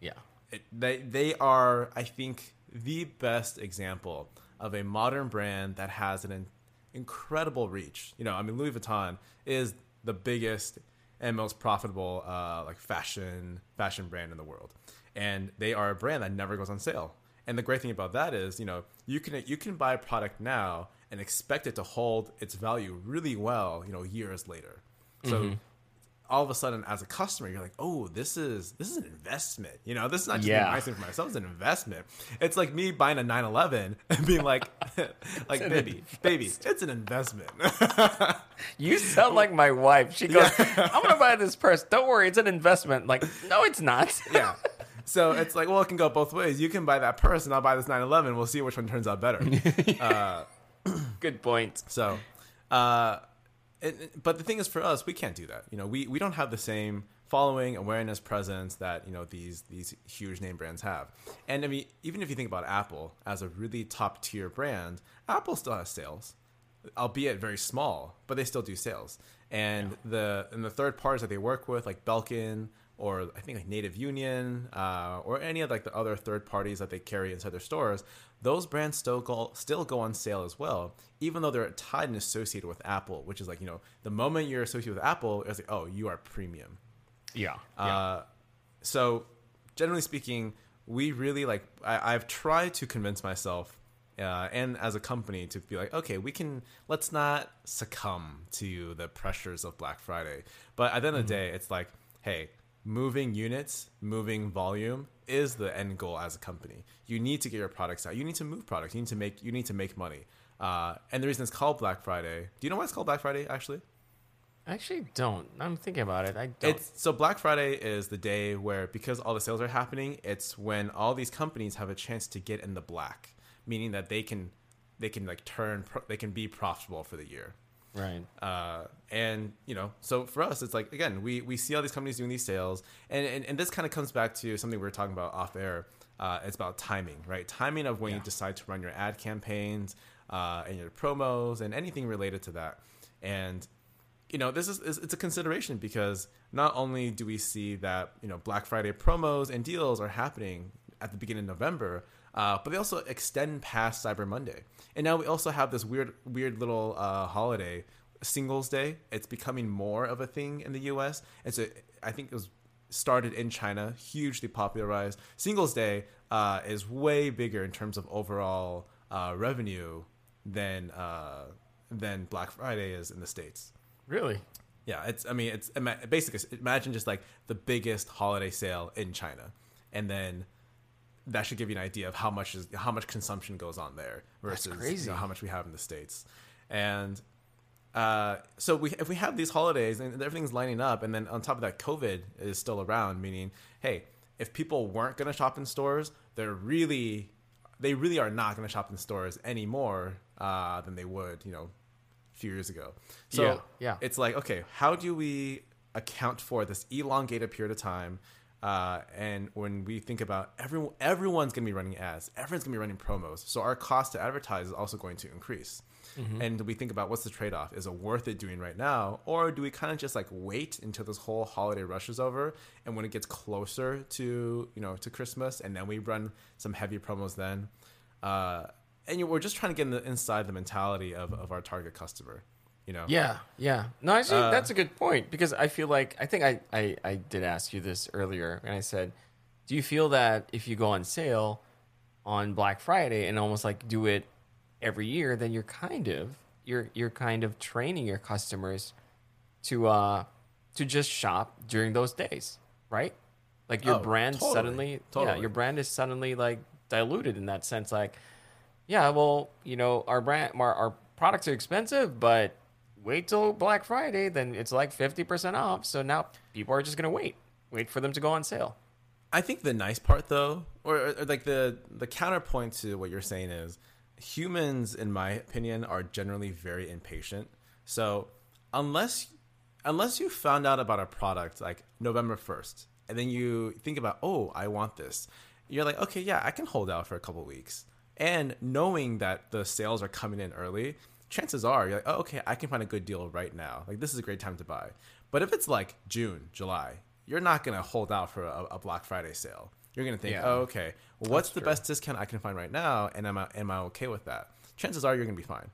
Yeah. It, they they are, I think, the best example of a modern brand that has an in- incredible reach. You know, I mean, Louis Vuitton is the biggest and most profitable uh, like fashion fashion brand in the world, and they are a brand that never goes on sale. And the great thing about that is, you know, you can you can buy a product now and expect it to hold its value really well, you know, years later. So mm-hmm. all of a sudden as a customer you're like oh this is this is an investment you know this is not just Yeah. being nice thing for myself it's an investment it's like me buying a 911 *laughs* and being like *laughs* like baby baby it's an investment *laughs* You sound like my wife. She goes, I'm gonna buy this purse. Don't worry, it's an investment. Like, no, it's not. yeah so it's like well it can go both ways you can buy that purse and i'll buy this 911 we'll see which one turns out better *laughs* Good point. So, uh, it, but the thing is, for us, we can't do that. You know, we, we don't have the same following, awareness, presence that you know these these huge name brands have. And I mean, even if you think about Apple as a really top tier brand, Apple still has sales, albeit very small, but they still do sales. And the and the third parties that they work with, like Belkin or I think like Native Union, uh, or any of like the other third parties that they carry inside their stores, those brands still go still go on sale as well, even though they're tied and associated with Apple, which is like you know the moment you're associated with Apple, it's like oh you are premium. Yeah. Uh, so generally speaking, we really like I, I've tried to convince myself uh, and as a company to be like, okay, we can let's not succumb to the pressures of Black Friday. But at the end of the day, it's like, hey, moving units, moving volume is the end goal as a company. You need to get your products out. You need to move products. You need to make you need to make money. Uh, and the reason it's called Black Friday. Do you know why it's called Black Friday? Actually, I actually don't. I'm thinking about it. I don't. it's so Black Friday is the day where because all the sales are happening, it's when all these companies have a chance to get in the black, meaning that they can they can like turn pro- they can be profitable for the year. Right. Uh, and you know, so for us, it's like again, we we see all these companies doing these sales, and and, and this kind of comes back to something we were talking about off air. Uh, it's about timing, right? Timing of when you decide to run your ad campaigns uh, and your promos and anything related to that. And you know, this is is- it's a consideration because not only do we see that you know Black Friday promos and deals are happening at the beginning of November, uh, but they also extend past Cyber Monday, and now we also have this weird weird little uh, holiday, Singles Day. It's becoming more of a thing in the U.S. It's I think it was started in China, hugely popularized. Singles Day uh, is way bigger in terms of overall uh, revenue than uh, than Black Friday is in the states. Really? Yeah, it's. I mean, it's basically imagine just like the biggest holiday sale in China, and then that should give you an idea of how much is how much consumption goes on there versus you know, how much we have in the states. And uh, so we if we have these holidays and everything's lining up, and then on top of that, COVID is still around, meaning hey, if people weren't going to shop in stores, they're really they really are not going to shop in stores anymore uh, than they would, you know, a few years ago. So Yeah, yeah. it's like, okay, how do we account for this elongated period of time? Uh, and when we think about everyone, everyone's going to be running ads, everyone's going to be running promos. So our cost to advertise is also going to increase. And we think about what's the trade off? Is it worth it doing right now, or do we kind of just like wait until this whole holiday rush is over, and when it gets closer to you know to Christmas, and then we run some heavy promos then. Uh, and you, we're just trying to get in the, inside the mentality of, of our target customer, you know. Yeah, yeah. No, actually, Uh, that's a good point because I feel like I think I, I I did ask you this earlier, and I said, do you feel that if you go on sale on Black Friday and almost like do it every year, then you're kind of you're you're kind of training your customers to uh to just shop during those days, right? Like your Oh, brand totally, suddenly, yeah, your brand is suddenly like diluted in that sense. Like, yeah, well, you know, our brand, our, our products are expensive, but wait till Black Friday, then it's like fifty percent off. So now people are just gonna wait, wait for them to go on sale. I think the nice part, though, or, or like the the counterpoint to what you're saying is, humans, in my opinion, are generally very impatient. So unless unless you found out about a product like November first, and then you think about, oh, I want this, you're like, okay, yeah, I can hold out for a couple weeks, and knowing that the sales are coming in early. Chances are you're like, oh, okay, I can find a good deal right now. Like this is a great time to buy. But if it's like June, July, you're not gonna hold out for a, a Black Friday sale. You're gonna think, Yeah. oh, okay, what's the true. best discount I can find right now, and am I am I okay with that? Chances are you're gonna be fine.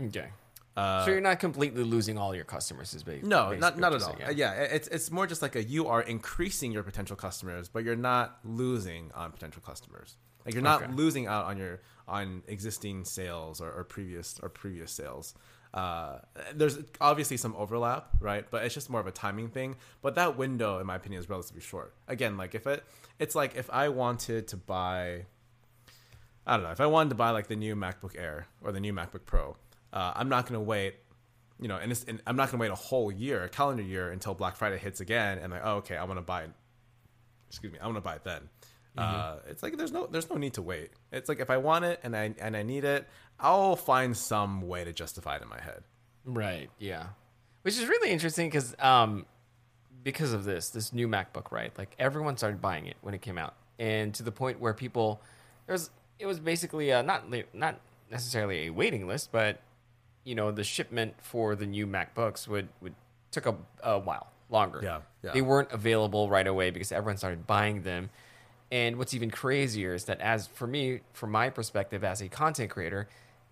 Okay. so you're not completely losing all your customers, is basically Uh, No, not not at all. you're Uh, Yeah, it's it's more just like a you are increasing your potential customers, but you're not losing on potential customers. Like you're not Okay. losing out on your on existing sales or, or previous or previous sales. Uh, there's obviously some overlap, right? But it's just more of a timing thing. But that window, in my opinion, is relatively short. Again, like if it, it's like if I wanted to buy, I don't know, if I wanted to buy like the new MacBook Air or the new MacBook Pro, uh, I'm not going to wait you know, and, and I'm not going to wait a whole year, a calendar year, until Black Friday hits again, and like, oh, okay, I want to buy. Excuse me, I want to buy it then. Uh, it's like there's no there's no need to wait. It's like if I want it and I and I need it, I'll find some way to justify it in my head. Right. Yeah. Which is really interesting because um, because of this, this new MacBook, right? Like everyone started buying it when it came out, and to the point where people there was it was basically uh, not not necessarily a waiting list, but you know the shipment for the new MacBooks would would took a, a while longer. Yeah, yeah. They weren't available right away because everyone started buying them. And what's even crazier is that, as for me, from my perspective as a content creator,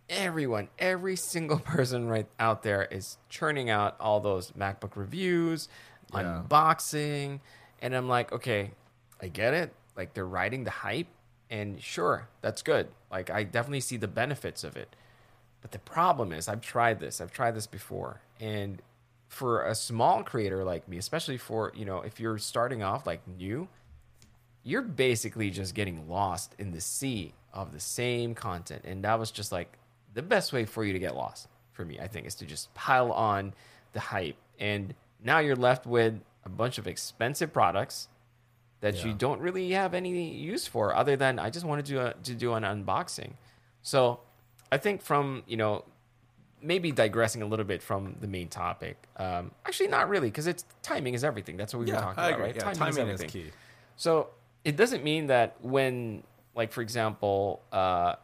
everyone, every single *laughs* person right out there is churning out all those MacBook reviews, Yeah. unboxing, and I'm like, okay, I get it. Like they're riding the hype, and sure, that's good. Like I definitely see the benefits of it. But the problem is, I've tried this. I've tried this before, and for a small creator like me, especially for you know, if you're starting off like new, you're basically just getting lost in the sea of the same content, and that was just like the best way for you to get lost. For me, I think is to just pile on the hype, and now you're left with a bunch of expensive products that you don't really have any use for other than I just wanted to uh, to do an unboxing. So I think from you know maybe digressing a little bit from the main topic. Um, actually, not really because it's timing is everything. That's what we were talking about, right? Yeah, timing, timing is is key. So it doesn't mean that when, like for example, uh,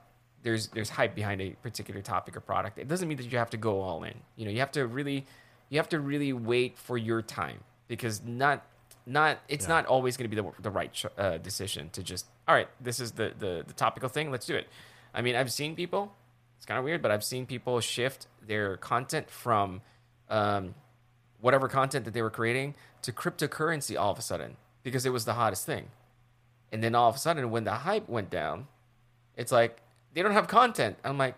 there's there's hype behind a particular topic or product. It doesn't mean that you have to go all in. You know, you have to really, you have to really wait for your time because not not it's Yeah. not always going to be the, the right uh, decision to just all right. This is the, the the topical thing. Let's do it. I mean, I've seen people. It's kind of weird, but I've seen people shift their content from um, whatever content that they were creating to cryptocurrency all of a sudden because it was the hottest thing. And then all of a sudden, when the hype went down, it's like they don't have content. I'm like,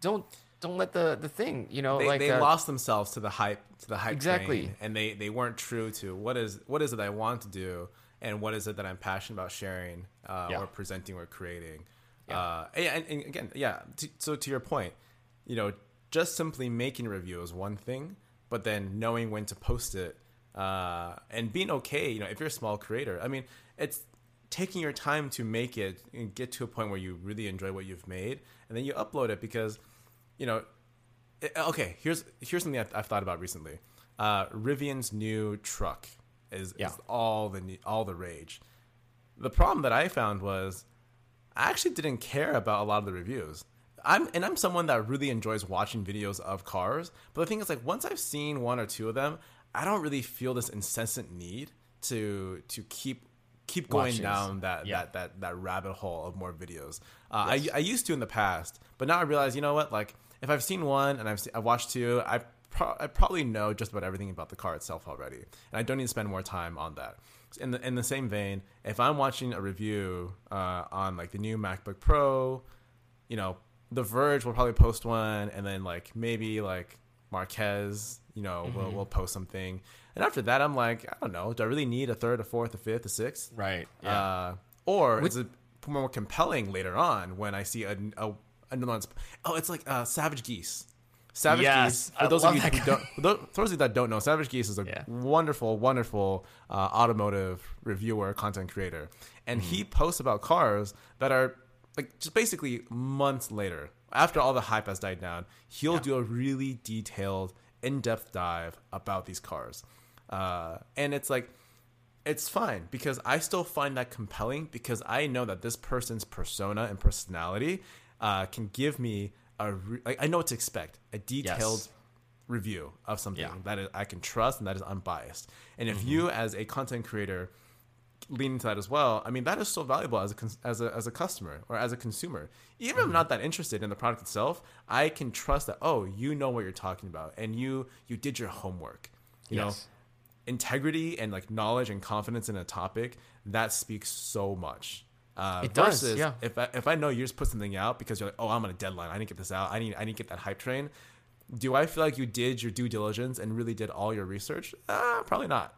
don't don't let the the thing, you know, They, like they uh, lost themselves to the hype to the hype Exactly. train, and they they weren't true to what is what is it I want to do and what is it that I'm passionate about sharing uh, Yeah. or presenting or creating. Yeah. Uh, and, and again, yeah. To, so to your point, you know, just simply making a review is one thing, but then knowing when to post it uh, and being okay. You know, if you're a small creator, I mean, it's taking your time to make it and get to a point where you really enjoy what you've made, and then you upload it because, you know, it- okay. Here's here's something I've, I've thought about recently. Uh, Rivian's new truck is, Yeah. is all the all the rage. The problem that I found was I actually didn't care about a lot of the reviews. I'm and I'm someone that really enjoys watching videos of cars. But the thing is, like, once I've seen one or two of them, I don't really feel this incessant need to to keep keep going Watches. down that, Yeah. that that that rabbit hole of more videos. Uh, I I used to in the past, but now I realize, you know what? Like, if I've seen one and I've se- I've watched two, I pro- I probably know just about everything about the car itself already, and I don't need to spend more time on that. In the in the same vein, if I'm watching a review uh, on like the new MacBook Pro, you know, The Verge will probably post one, and then like maybe like Marques, you know, we'll we'll post something, and after that, I'm like, I don't know, do I really need a third, a fourth, a fifth, a sixth? Right. Uh, or is it more compelling later on when I see a, a another one's? Oh, it's like uh, Savage Geese. Savage Yes, Geese. For those of you who don't, for those of you that don't know, Savage Geese is a Yeah. wonderful, wonderful uh, automotive reviewer, content creator, and Mm-hmm. he posts about cars that are like just basically months later, after all the hype has died down. He'll do a really detailed, in-depth dive about these cars, uh, and it's like it's fine because I still find that compelling because I know that this person's persona and personality uh, can give me a re- like, I know what to expect a detailed Yes. review of something Yeah. Mm-hmm. that is, I can trust and that is unbiased. And if you as a content creator lean into that as well, I mean that is so valuable as a as a as a customer or as a consumer. Even if I'm not that interested in the product itself, I can trust that oh you know what you're talking about and you you did your homework. You know Yes. integrity and like knowledge and confidence in a topic that speaks so much. Uh, It does, yeah. If I, if I know you just put something out because you're like, oh, I'm on a deadline, I need to get this out, I need I need to get that hype train. Do I feel like you did your due diligence and really did all your research? Uh, probably not.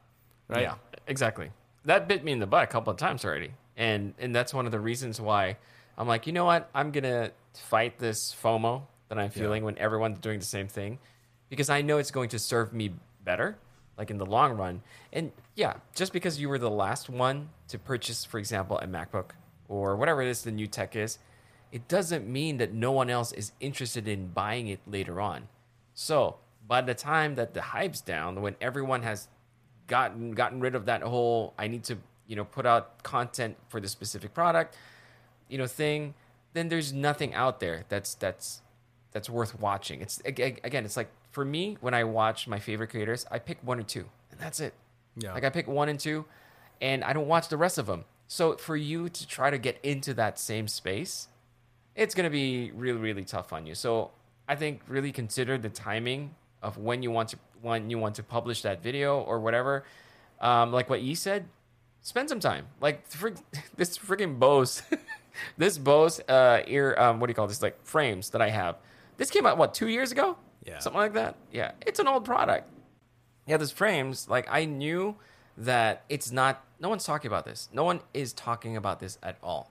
Right? Yeah, exactly. That bit me in the butt a couple of times already, and and that's one of the reasons why I'm like, you know what, I'm gonna fight this FOMO that I'm feeling when everyone's doing the same thing, because I know it's going to serve me better, like in the long run. And yeah, just because you were the last one to purchase, for example, a MacBook or whatever it is the new tech is, it doesn't mean that no one else is interested in buying it later on. So by the time that the hype's down, when everyone has gotten gotten rid of that whole I need to you know put out content for the specific product, you know thing, then there's nothing out there that's that's that's worth watching. It's again, it's like for me when I watch my favorite creators, I pick one or two, and that's it. Yeah. Like I pick one and two, and I don't watch the rest of them. So for you to try to get into that same space, it's going to be really really tough on you so i think really consider the timing of when you want to when you want to publish that video or whatever. Um, like what you said spend some time. Like frig- *laughs* this freaking bose *laughs* this bose uh ear um, what do you call this? Like frames that i have. This came out what two years ago? Yeah. something like that? Yeah. It's an old product. Yeah, those frames, like I knew that it's not no one's talking about this. No one is talking about this at all.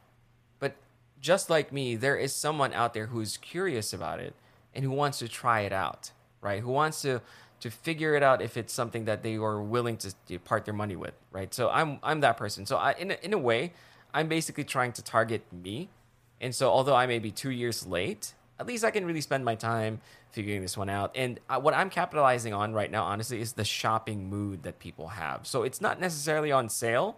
But just like me, there is someone out there who's curious about it and who wants to try it out, right? Who wants to to figure it out if it's something that they are willing to, part their money with, right? So I'm I'm that person. So I in a, in a way, I'm basically trying to target me. And so although I may be 2 years late, at least I can really spend my time figuring this one out. And uh, what I'm capitalizing on right now, honestly, is the shopping mood that people have. So it's not necessarily on sale,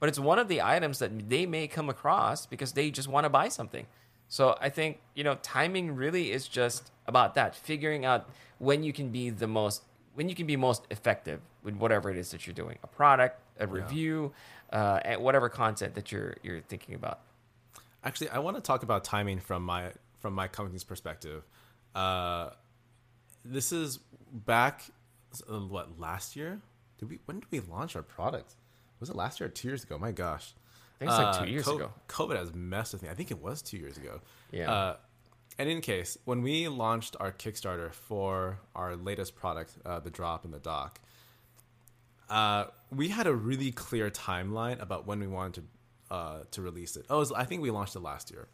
but it's one of the items that they may come across because they just want to buy something. So I think, you know, timing really is just about that, figuring out when you can be the most when you can be most effective with whatever it is that you're doing, a product, a review, uh, and whatever content that you're you're thinking about. Actually, I want to talk about timing from my from my company's perspective. Uh, this is back uh, what last year? Did we when did we launch our product? Was it last year or two years ago? My gosh, I think it's like Uh, two years co- ago. COVID has messed with me. I think it was two years ago. Yeah. Uh, and in case, when we launched our Kickstarter for our latest product, uh, the drop and the dock, uh, we had a really clear timeline about when we wanted to uh, to release it. Oh, it was, I think we launched it last year,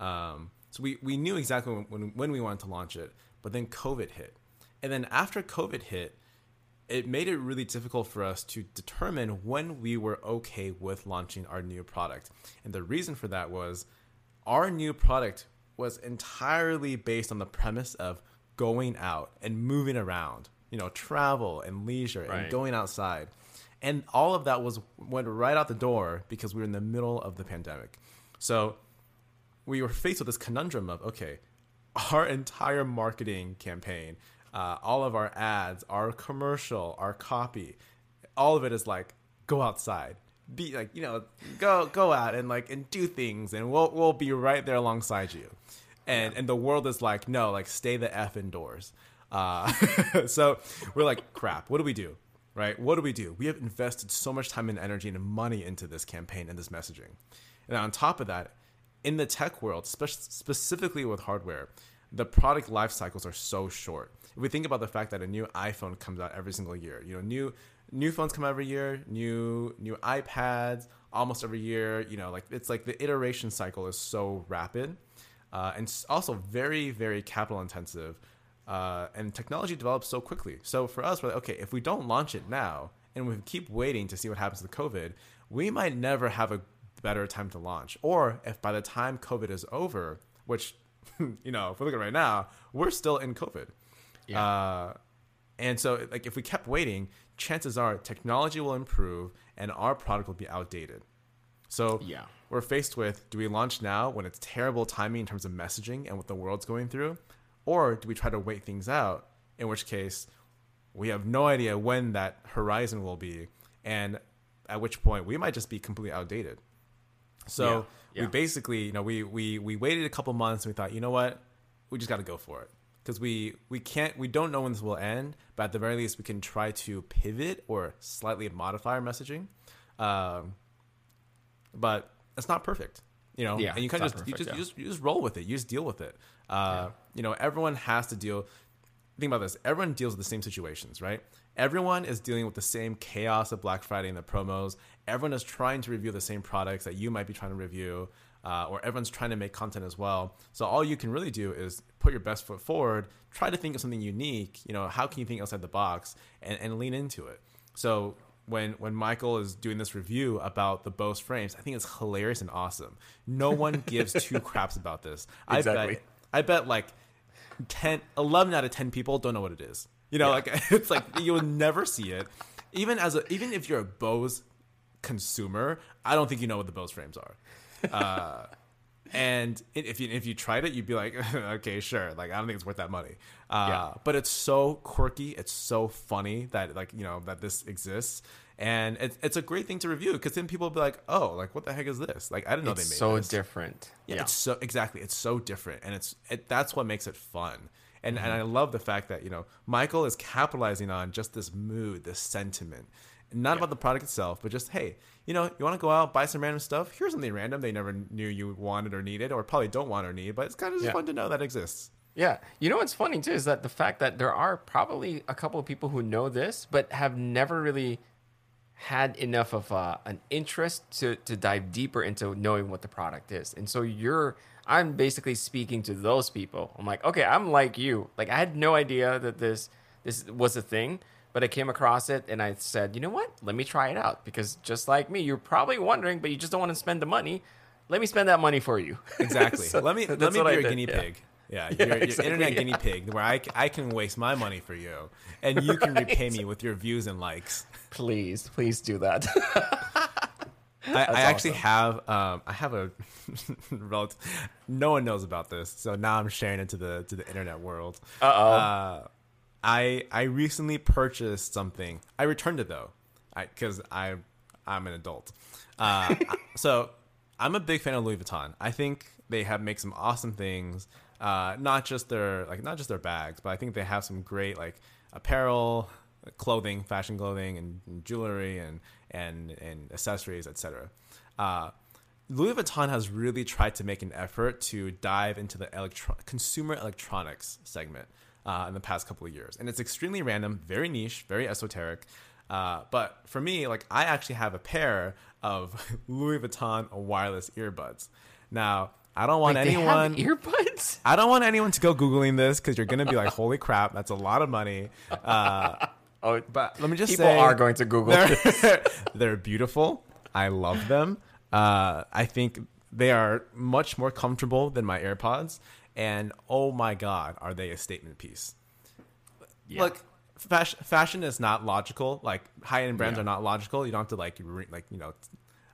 um, so we, we knew exactly when, when when we wanted to launch it. But then COVID hit, and then after COVID hit, it made it really difficult for us to determine when we were okay with launching our new product. And the reason for that was our new product was entirely based on the premise of going out and moving around, you know, travel and leisure and going outside. And all of that was went right out the door because we were in the middle of the pandemic. So we were faced with this conundrum of okay, *laughs* our entire marketing campaign, uh, all of our ads, our commercial, our copy, all of it is like go outside, be like you know go go out and like and do things, and we'll we'll be right there alongside you. And and the world is like no, like stay the f indoors. Uh, *laughs* so we're like crap. What do we do? Right? What do we do? We have invested so much time and energy and money into this campaign and this messaging. And on top of that, in the tech world, spe- specifically with hardware, the product life cycles are so short. If we think about the fact that a new iPhone comes out every single year, you know, new new phones come every year, new new iPads almost every year. You know, like it's like the iteration cycle is so rapid, uh, and also very very capital intensive. Uh, and technology develops so quickly. So for us, we're like, okay, if we don't launch it now and we keep waiting to see what happens with COVID, we might never have a better time to launch. Or if by the time COVID is over, which *laughs* you know, if we look at right now, we're still in COVID. Yeah. Uh, and so, like, if we kept waiting, chances are technology will improve and our product will be outdated. So, yeah, we're faced with: do we launch now when it's terrible timing in terms of messaging and what the world's going through, or do we try to wait things out? In which case, we have no idea when that horizon will be, and at which point we might just be completely outdated. So yeah, we basically, you know, we we we waited a couple months and we thought, you know what, we just got to go for it because we we can't we don't know when this will end, but at the very least we can try to pivot or slightly modify our messaging. Um, but it's not perfect, you know. Yeah, and you kind of just, perfect, you just yeah. you just you just roll with it. You just deal with it. Uh, yeah. You know, everyone has to deal. Think about this. Everyone deals with the same situations, right? Everyone is dealing with the same chaos of Black Friday and the promos. Everyone is trying to review the same products that you might be trying to review, uh, or everyone's trying to make content as well. So all you can really do is put your best foot forward, try to think of something unique. You know, how can you think outside the box and, and lean into it? So when when Michael is doing this review about the Bose frames, I think it's hilarious and awesome. No *laughs* one gives two craps about this. Exactly. I bet I bet like 10 11 out of 10 people don't know what it is. You know, yeah. like *laughs* it's like you'll never see it. Even as a even if you're a Bose consumer, I don't think you know what the Bose frames are. Uh, and if you if you tried it, you'd be like, *laughs* okay, sure. Like I don't think it's worth that money. Uh, yeah. But it's so quirky. It's so funny that like you know that this exists, and it's it's a great thing to review because then people will be like, oh, like what the heck is this? Like I didn't know it's they made it. so this. different. Yeah, yeah, it's so exactly. It's so different, and it's it, that's what makes it fun. And mm-hmm. and I love the fact that you know Michael is capitalizing on just this mood, this sentiment, not yeah. about the product itself, but just hey, you know, you want to go out buy some random stuff? Here's something random they never knew you wanted or needed, or probably don't want or need, but it's kind of just yeah. fun to know that exists. Yeah, you know what's funny too is that the fact that there are probably a couple of people who know this, but have never really had enough of uh, an interest to to dive deeper into knowing what the product is, and so you're I'm basically speaking to those people. I'm like, okay, I'm like you. Like I had no idea that this this was a thing, but I came across it and I said, you know what? Let me try it out because just like me, you're probably wondering, but you just don't want to spend the money. Let me spend that money for you. *laughs* Exactly. so let me let me be your guinea pig. Yeah, *laughs* yeah your, exactly, internet yeah. guinea pig, where I, I can waste my money for you, and you can *laughs* right. repay me with your views and likes. Please, please do that. I, I actually have um, I have a *laughs* relative. No one knows about this, so now I'm sharing it to the to the internet world. Uh-oh. Uh I I recently purchased something. I returned it though, because I, I I'm an adult. Uh, *laughs* so I'm a big fan of Louis Vuitton. I think they have make some awesome things. Uh, not just their like not just their bags, but I think they have some great like apparel, clothing, fashion clothing, and, and jewelry and and and accessories, etc. Uh, Louis Vuitton has really tried to make an effort to dive into the electro- consumer electronics segment uh, in the past couple of years, and it's extremely random, very niche, very esoteric. Uh, but for me, like I actually have a pair of *laughs* Louis Vuitton wireless earbuds. Now, I don't want Wait, anyone earbuds. I don't want anyone to go googling this because you're gonna be like, "Holy crap, that's a lot of money." Uh, Oh, but let me just say people say, are going to Google. They're, *laughs* they're beautiful. I love them. Uh, I think they are much more comfortable than my AirPods, and oh my god, are they a statement piece? Yeah. Look, fashion, fashion is not logical. Like high end brands yeah. are not logical. You don't have to like re- like you know,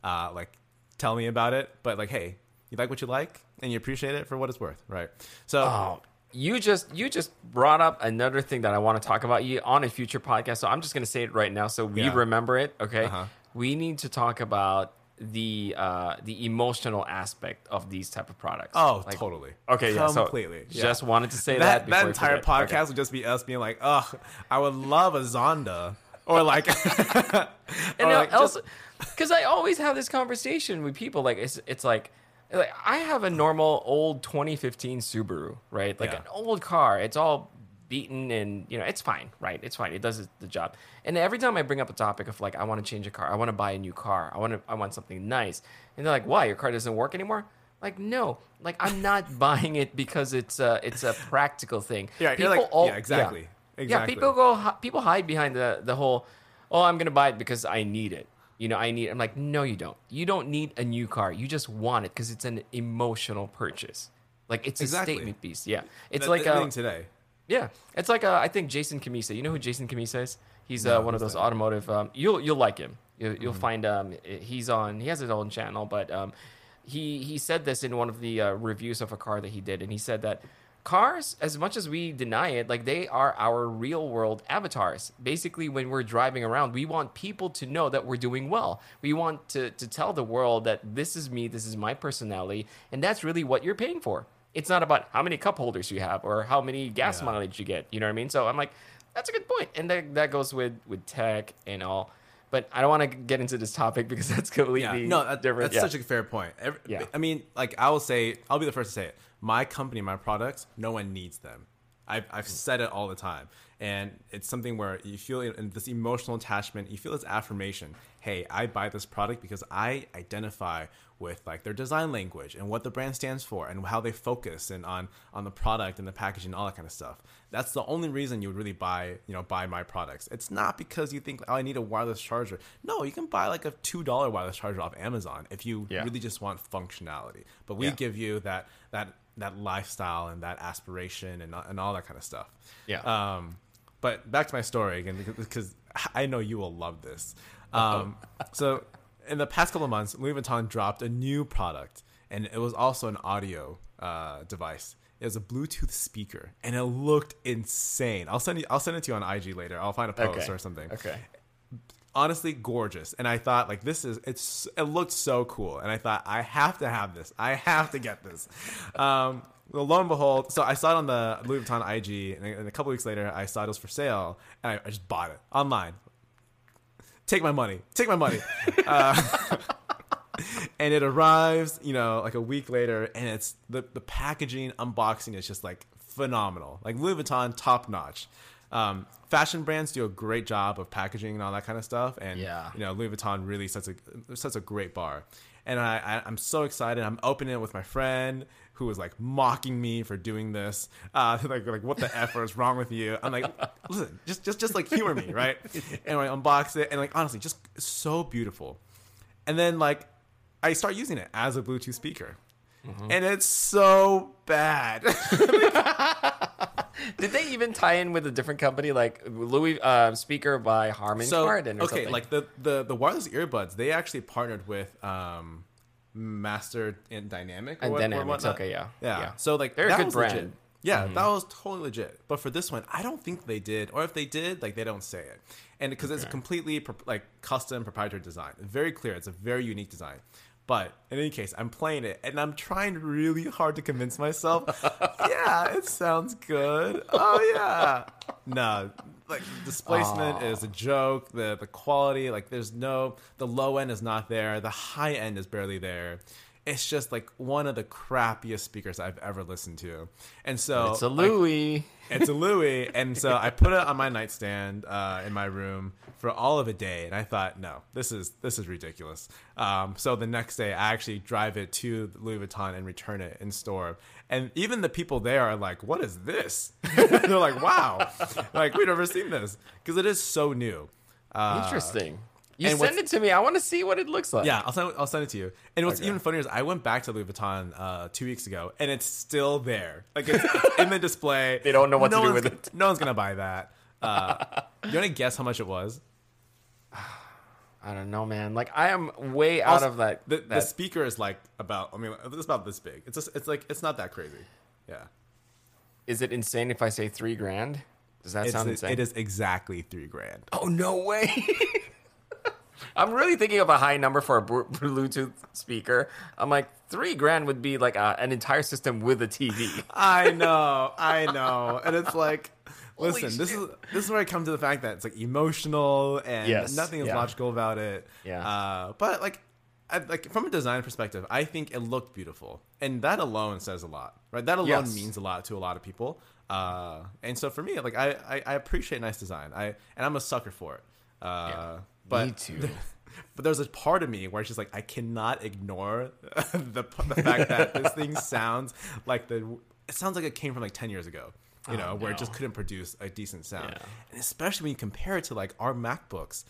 uh, like tell me about it. But like, hey, you like what you like, and you appreciate it for what it's worth, right? So, oh, you just you just brought up another thing that I want to talk about you on a future podcast. So I'm just going to say it right now so we Yeah. remember it. Okay, Uh-huh. we need to talk about the uh, the emotional aspect of these type of products. Oh, Like- totally. Okay, yeah, so completely. Yeah. Just wanted to say that. that, that entire podcast Okay. would just be us being like, "Ugh, I would love a Zonda," or like, *laughs* *laughs* and or like because I always have this conversation with people. Like it's it's like. Like I have a normal old 2015 Subaru, right? Like Yeah. an old car. It's all beaten and you know it's fine, right? It's fine. It does the job. And every time I bring up a topic of like I want to change a car, I want to buy a new car, I want to I want something nice, and they're like, "Why? Your car doesn't work anymore?" Like no, like I'm not *laughs* buying it because it's a it's a practical thing. Yeah, you're like- yeah, exactly. Yeah, Exactly. people go people hide behind the the whole oh i'm gonna buy it because i need it you know i need i'm like no you don't you don't need a new car you just want it because it's an emotional purchase like it's Exactly. a statement piece yeah it's that- like that uh, today. yeah it's like uh, i think jason cammisa you know who jason cammisa is he's uh, one of those that? Mm-hmm. automotive um, you'll you'll like him you'll, you'll find um he's on he has his own channel but um he he said this in one of the uh, reviews of a car that he did and he said that cars as much as we deny it like they are our real world avatars basically when we're driving around we want people to know that we're doing well we want to to tell the world that this is me this is my personality and that's really what you're paying for it's not about how many cup holders you have or how many gas Yeah. mileage you get you know what i mean so i'm like that's a good point and that, that goes with with tech and all but i don't want to get into this topic because *laughs* that's completely Yeah, no, that, different that's yeah. such a fair point. Every, Yeah. I mean, like I will say, I'll be the first to say it. My company, my products, no one needs them. I've, I've hmm. said it all the time, and it's something where you feel in this emotional attachment. You feel this affirmation. Hey, I buy this product because I identify with like their design language and what the brand stands for and how they focus and on on the product and the packaging and all that kind of stuff. That's the only reason you would really buy you know buy my products. It's not because you think oh I need a wireless charger. No, you can buy like a two dollar wireless charger off Amazon if you Yeah. really just want functionality. But we Yeah. give you that that that lifestyle and that aspiration and and all that kind of stuff. Yeah. Um, but back to my story again because, I know you will love this. Um, *laughs* so in the past couple of months, Louis Vuitton dropped a new product, and it was also an audio uh, device. It was a Bluetooth speaker, and it looked insane. I'll send you. I'll send it to you on IG later. I'll find a post okay or something okay honestly gorgeous. And i thought like this is it's it looked so cool. And i thought i have to have this. I have to get this. Um well, lo and behold so i saw it on the louis vuitton ig and, and a couple weeks later i saw it was for sale and I, I just bought it online. Take my money. Take my money. *laughs* Uh, *laughs* and it arrives you know like a week later and it's the, the packaging unboxing is just like phenomenal. Like louis vuitton top notch um, fashion brands do a great job of packaging and all that kind of stuff and Yeah. you know louis vuitton really sets a sets a great bar. And I, I i'm so excited. I'm opening it with my friend who was like mocking me for doing this. Uh *laughs* like, like what the f is wrong with you? I'm like listen just just just like humor me right? *laughs* And i unbox it and like honestly just so beautiful. And then like I start using it as a Bluetooth speaker. Mm-hmm. And it's so bad. *laughs* Did they even tie in with a different company like Louis uh, speaker by Harman so Kardon or okay, something? like the, the the wireless earbuds, they actually partnered with um Master and Dynamic or And what- Dynamics, okay, yeah, yeah. yeah. So like They're a good was brand. Mm-hmm. Yeah, that was totally legit. But for this one, I don't think they did, or if they did, like they don't say it, and because it's a completely like custom proprietary design, very clear. It's a very unique design. But in any case, I'm playing it and I'm trying really hard to convince myself. *laughs* yeah, it sounds good. Oh yeah. No, like displacement is a joke. The the quality, like there's no the low end is not there. The high end is barely there. It's just like one of the crappiest speakers I've ever listened to. And so it's a like, Louis. it's a Louis, and so I put it on my nightstand uh, in my room for all of a day, and I thought, no, this is this is ridiculous. Um, so the next day, I actually drive it to Louis Vuitton and return it in store, and even the people there are like, "What is this?" *laughs* They're like, "Wow, like we've never seen this," because it is so new. Uh, Interesting. You and send it to me. I want to see what it looks like. yeah, I'll send I'll send it to you. And what's Okay. even funnier is I went back to Louis Vuitton uh, two weeks ago, and it's still there. Like it's, it's *laughs* in the display. They don't know what to do with it. No one's gonna buy that. *laughs* Uh, you want to guess how much it was? *sighs* I don't know, man. Like I am way out Also, of that. The, the speaker is like about. I mean, it's about this big. It's just. It's like it's not that crazy. Yeah. is it insane if I say three grand? Does that It's, sound insane? it is exactly three grand. Oh no way! *laughs* I'm really thinking of a high number for a *laughs* Bluetooth speaker. I'm like three grand would be like a, an entire system with a TV. I know, I know, and it's like, *laughs* listen, this is this is where I come to the fact that it's like emotional and Yes, nothing is yeah. logical about it. Yeah. Uh, but like, I, like from a design perspective, I think it looked beautiful, and that alone says a lot, right? That alone Yes. means a lot to a lot of people. Uh, and so for me, like, I, I I appreciate nice design. I and I'm a sucker for it. Uh, but Me too. *laughs* but there's a part of me where she's like I cannot ignore *laughs* the the fact that this *laughs* thing sounds like the it sounds like it came from like 10 years ago you oh, know where it just Oh, couldn't produce a decent sound Yeah. and especially when you compare it to like our macbooks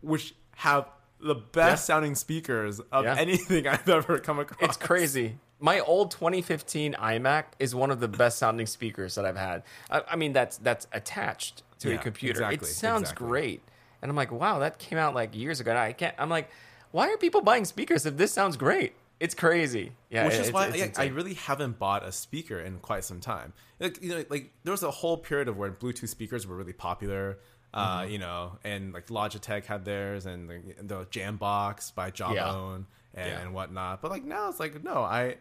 which have the best sounding speakers of Yeah. anything i've ever come across It's crazy. My old 2015 iMac is one of the best sounding speakers that I've had. I, I mean, that's that's attached to a Yeah, computer. it sounds exactly. great, and I'm like, wow, that came out like years ago. And I can't. I'm like, why are people buying speakers if this sounds great? It's crazy. Yeah, which it- is why I, I really haven't bought a speaker in quite some time. Like you know, like there was a whole period of where Bluetooth speakers were really popular. Uh, Mm-hmm. you know, and like Logitech had theirs, and the, the Jambox by Jawbone and, Yeah. and whatnot. But like now, it's like no, I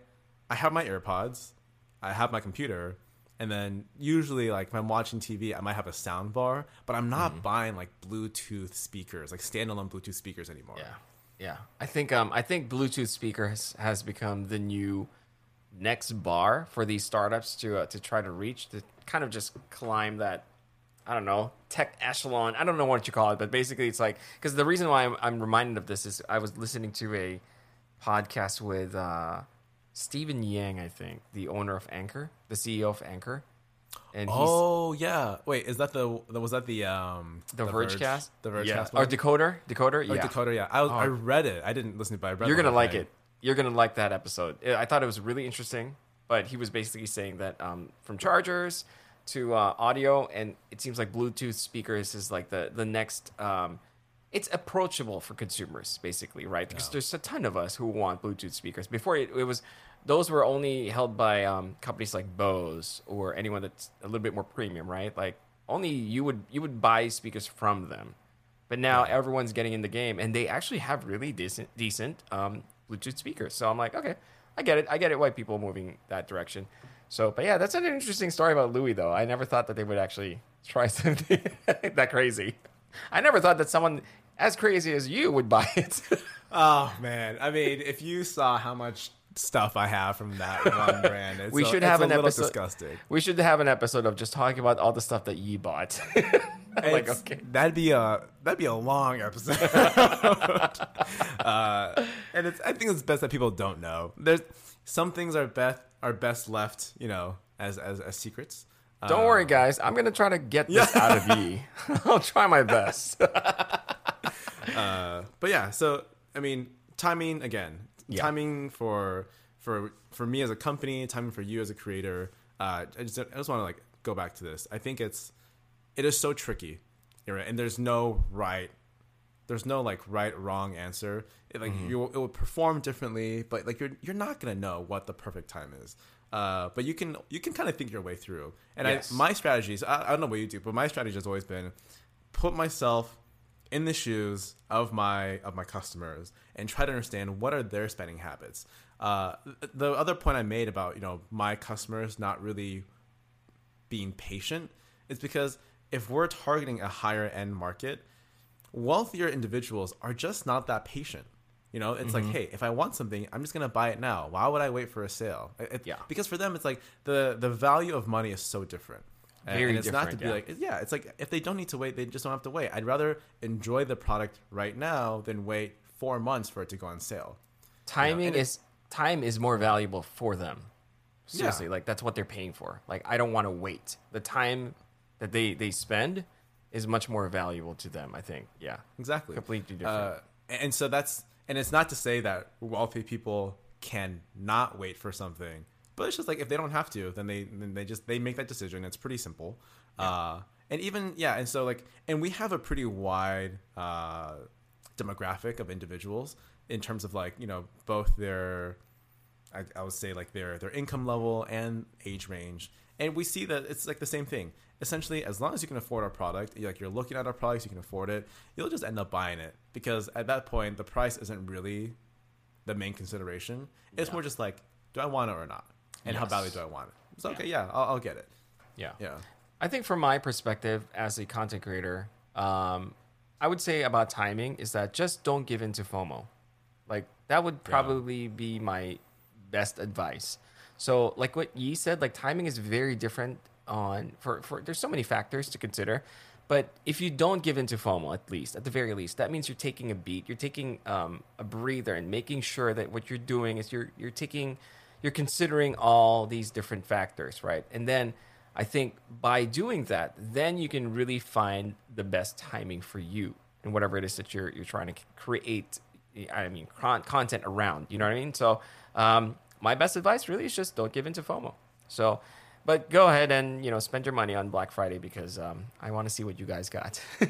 I have my AirPods, I have my computer, and then usually like if I'm watching TV, I might have a sound bar, but I'm not Mm-hmm. buying like Bluetooth speakers, like standalone Bluetooth speakers anymore. Yeah, yeah. I think um I think Bluetooth speakers has become the new next bar for these startups to uh, to try to reach to kind of just climb that I don't know tech echelon. I don't know what you call it, but basically it's like because the reason why I'm, I'm reminded of this is I was listening to a podcast with uh, Steven Yang, I think, the owner of Anker, the CEO of Anker, and he's Oh yeah. Wait, is that the was that the um the, Vergecast, The Vergecast yeah. one? or Decoder, Decoder, Or yeah. Decoder, yeah. I, I read it. I didn't listen to it, but I read You're gonna like thing. it. You're gonna like that episode. I I thought it was really interesting, but he was basically saying that um, from chargers to uh, audio, and it seems like Bluetooth speakers is like the the next. Um, it's approachable for consumers, basically, right? Because there's a ton of us who want Bluetooth speakers. Before it, it was those were only held by um, companies like Bose or anyone that's a little bit more premium, right? Like only you would you would buy speakers from them. But now everyone's getting in the game, and they actually have really decent, decent um, Bluetooth speakers. So I'm like, okay, I get it. I get it. Why people are moving that direction. So, but yeah, that's an interesting story about Louis, though. I never thought that they would actually *laughs* try something *laughs* that crazy. I never thought that someone as crazy as you would buy it. *laughs* Oh man. I mean, if you saw how much stuff I have from that *laughs* one brand, it's we should it's have a an episode. disgusting. We should have an episode of just talking about all the stuff that you bought. *laughs* like, okay, That'd be a that'd be a long episode. *laughs* uh, and it's I think it's best that people don't know. There's some things are best are best left, you know, as as, as secrets. don't worry, guys. I'm gonna try to get this out of you. I'll try my best. Uh, but yeah, so I mean, timing again, Yeah. timing for for for me as a company, timing for you as a creator. Uh, I just I just want to like go back to this. I think it's it is so tricky, right? and there's no right, there's no like right wrong answer. It, like you, it will perform differently, but like you're you're not gonna know what the perfect time is. Uh, but you can you can kind of think your way through. And Yes. I, my strategies, I, I don't know what you do, but my strategy has always been put myself in the shoes of my of my customers and try to understand what are their spending habits. Uh, the other point I made about you know my customers not really being patient is because if we're targeting a higher end market, wealthier individuals are just not that patient. You know, it's like, hey, if I want something, I'm just gonna buy it now. Why would I wait for a sale? It- Yeah. Because for them, it's like the the value of money is so different. And- Very and it's not to be yeah. like, yeah, it's like if they don't need to wait, they just don't have to wait. I'd rather enjoy the product right now than wait four months for it to go on sale. timing and it- is time is more valuable for them. Yeah. Seriously, like that's what they're paying for. Like I don't want to wait. The time that they they spend is much more valuable to them. I think. Yeah. Exactly. Completely different. Uh, and so that's and it's not to say that wealthy people can not wait for something, but it's just like if they don't have to, then they then they just they make that decision. It's pretty simple. Uh, and even yeah, and so like and we have a pretty wide uh, demographic of individuals in terms of like you know both their I, I would say like their their income level and age range. And we see that it's like the same thing. Essentially, as long as you can afford our product, like you're looking at our products, you can afford it, you'll just end up buying it because at that point, the price isn't really the main consideration. It's Yeah. more just like, do I want it or not, and how Yes. badly do I want it? It's okay, yeah, I'll, I'll get it. Yeah. Yeah, I think from my perspective as a content creator, um, I would say about timing is that just don't give in to FOMO. Like that would probably be my best advice. So like what Yi said, like timing is very different on for, for there's so many factors to consider. But if you don't give in to FOMO, at least at the very least, that means you're taking a beat, you're taking um, a breather, and making sure that what you're doing is you're you're taking, you're considering all these different factors, right? And then I think by doing that, then you can really find the best timing for you and whatever it is that you're you're trying to create. I mean, con- content around. You know what I mean? So, um, my best advice really is just don't give into FOMO. So, but go ahead and you know spend your money on Black Friday because um, I want to see what you guys got. *laughs*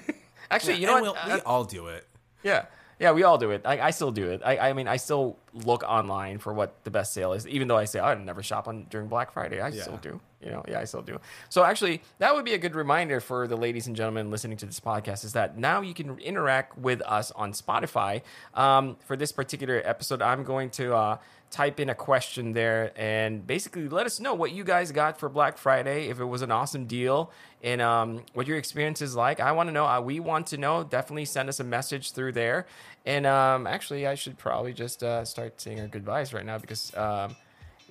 Actually, you know what? we'll- we Uh, all do it. yeah. Yeah, we all do it. I, I still do it. I, I mean, I still look online for what the best sale is, even though I say I never shop on during Black Friday. I still do. You know, yeah, I still do. So actually, that would be a good reminder for the ladies and gentlemen listening to this podcast is that now you can interact with us on Spotify. Um, for this particular episode, I'm going to uh, type in a question there and basically let us know what you guys got for Black Friday, if it was an awesome deal, and um, what your experience is like. I want to know. Uh, we want to know. Definitely send us a message through there. And um, actually, I should probably just uh, start saying our goodbyes right now because um,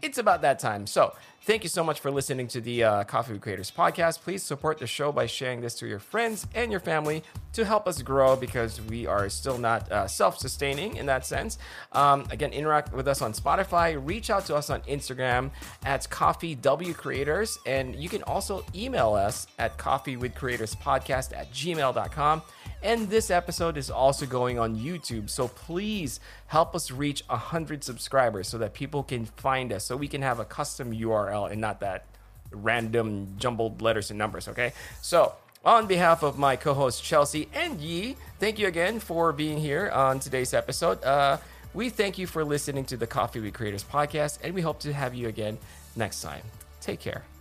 it's about that time. So, thank you so much for listening to the uh, Coffee with Creators podcast. Please support the show by sharing this to your friends and your family to help us grow because we are still not uh, self sustaining in that sense. Um, again, interact with us on Spotify, reach out to us on Instagram at Coffee W Creators, and you can also email us at coffeewithcreatorspodcast at gmail.com. And this episode is also going on YouTube. So please help us reach 100 subscribers so that people can find us, so we can have a custom URL and not that random jumbled letters and numbers, okay? So, on behalf of my co host Chelsea and Yi, thank you again for being here on today's episode. Uh, we thank you for listening to the Coffee with Creators podcast, and we hope to have you again next time. Take care.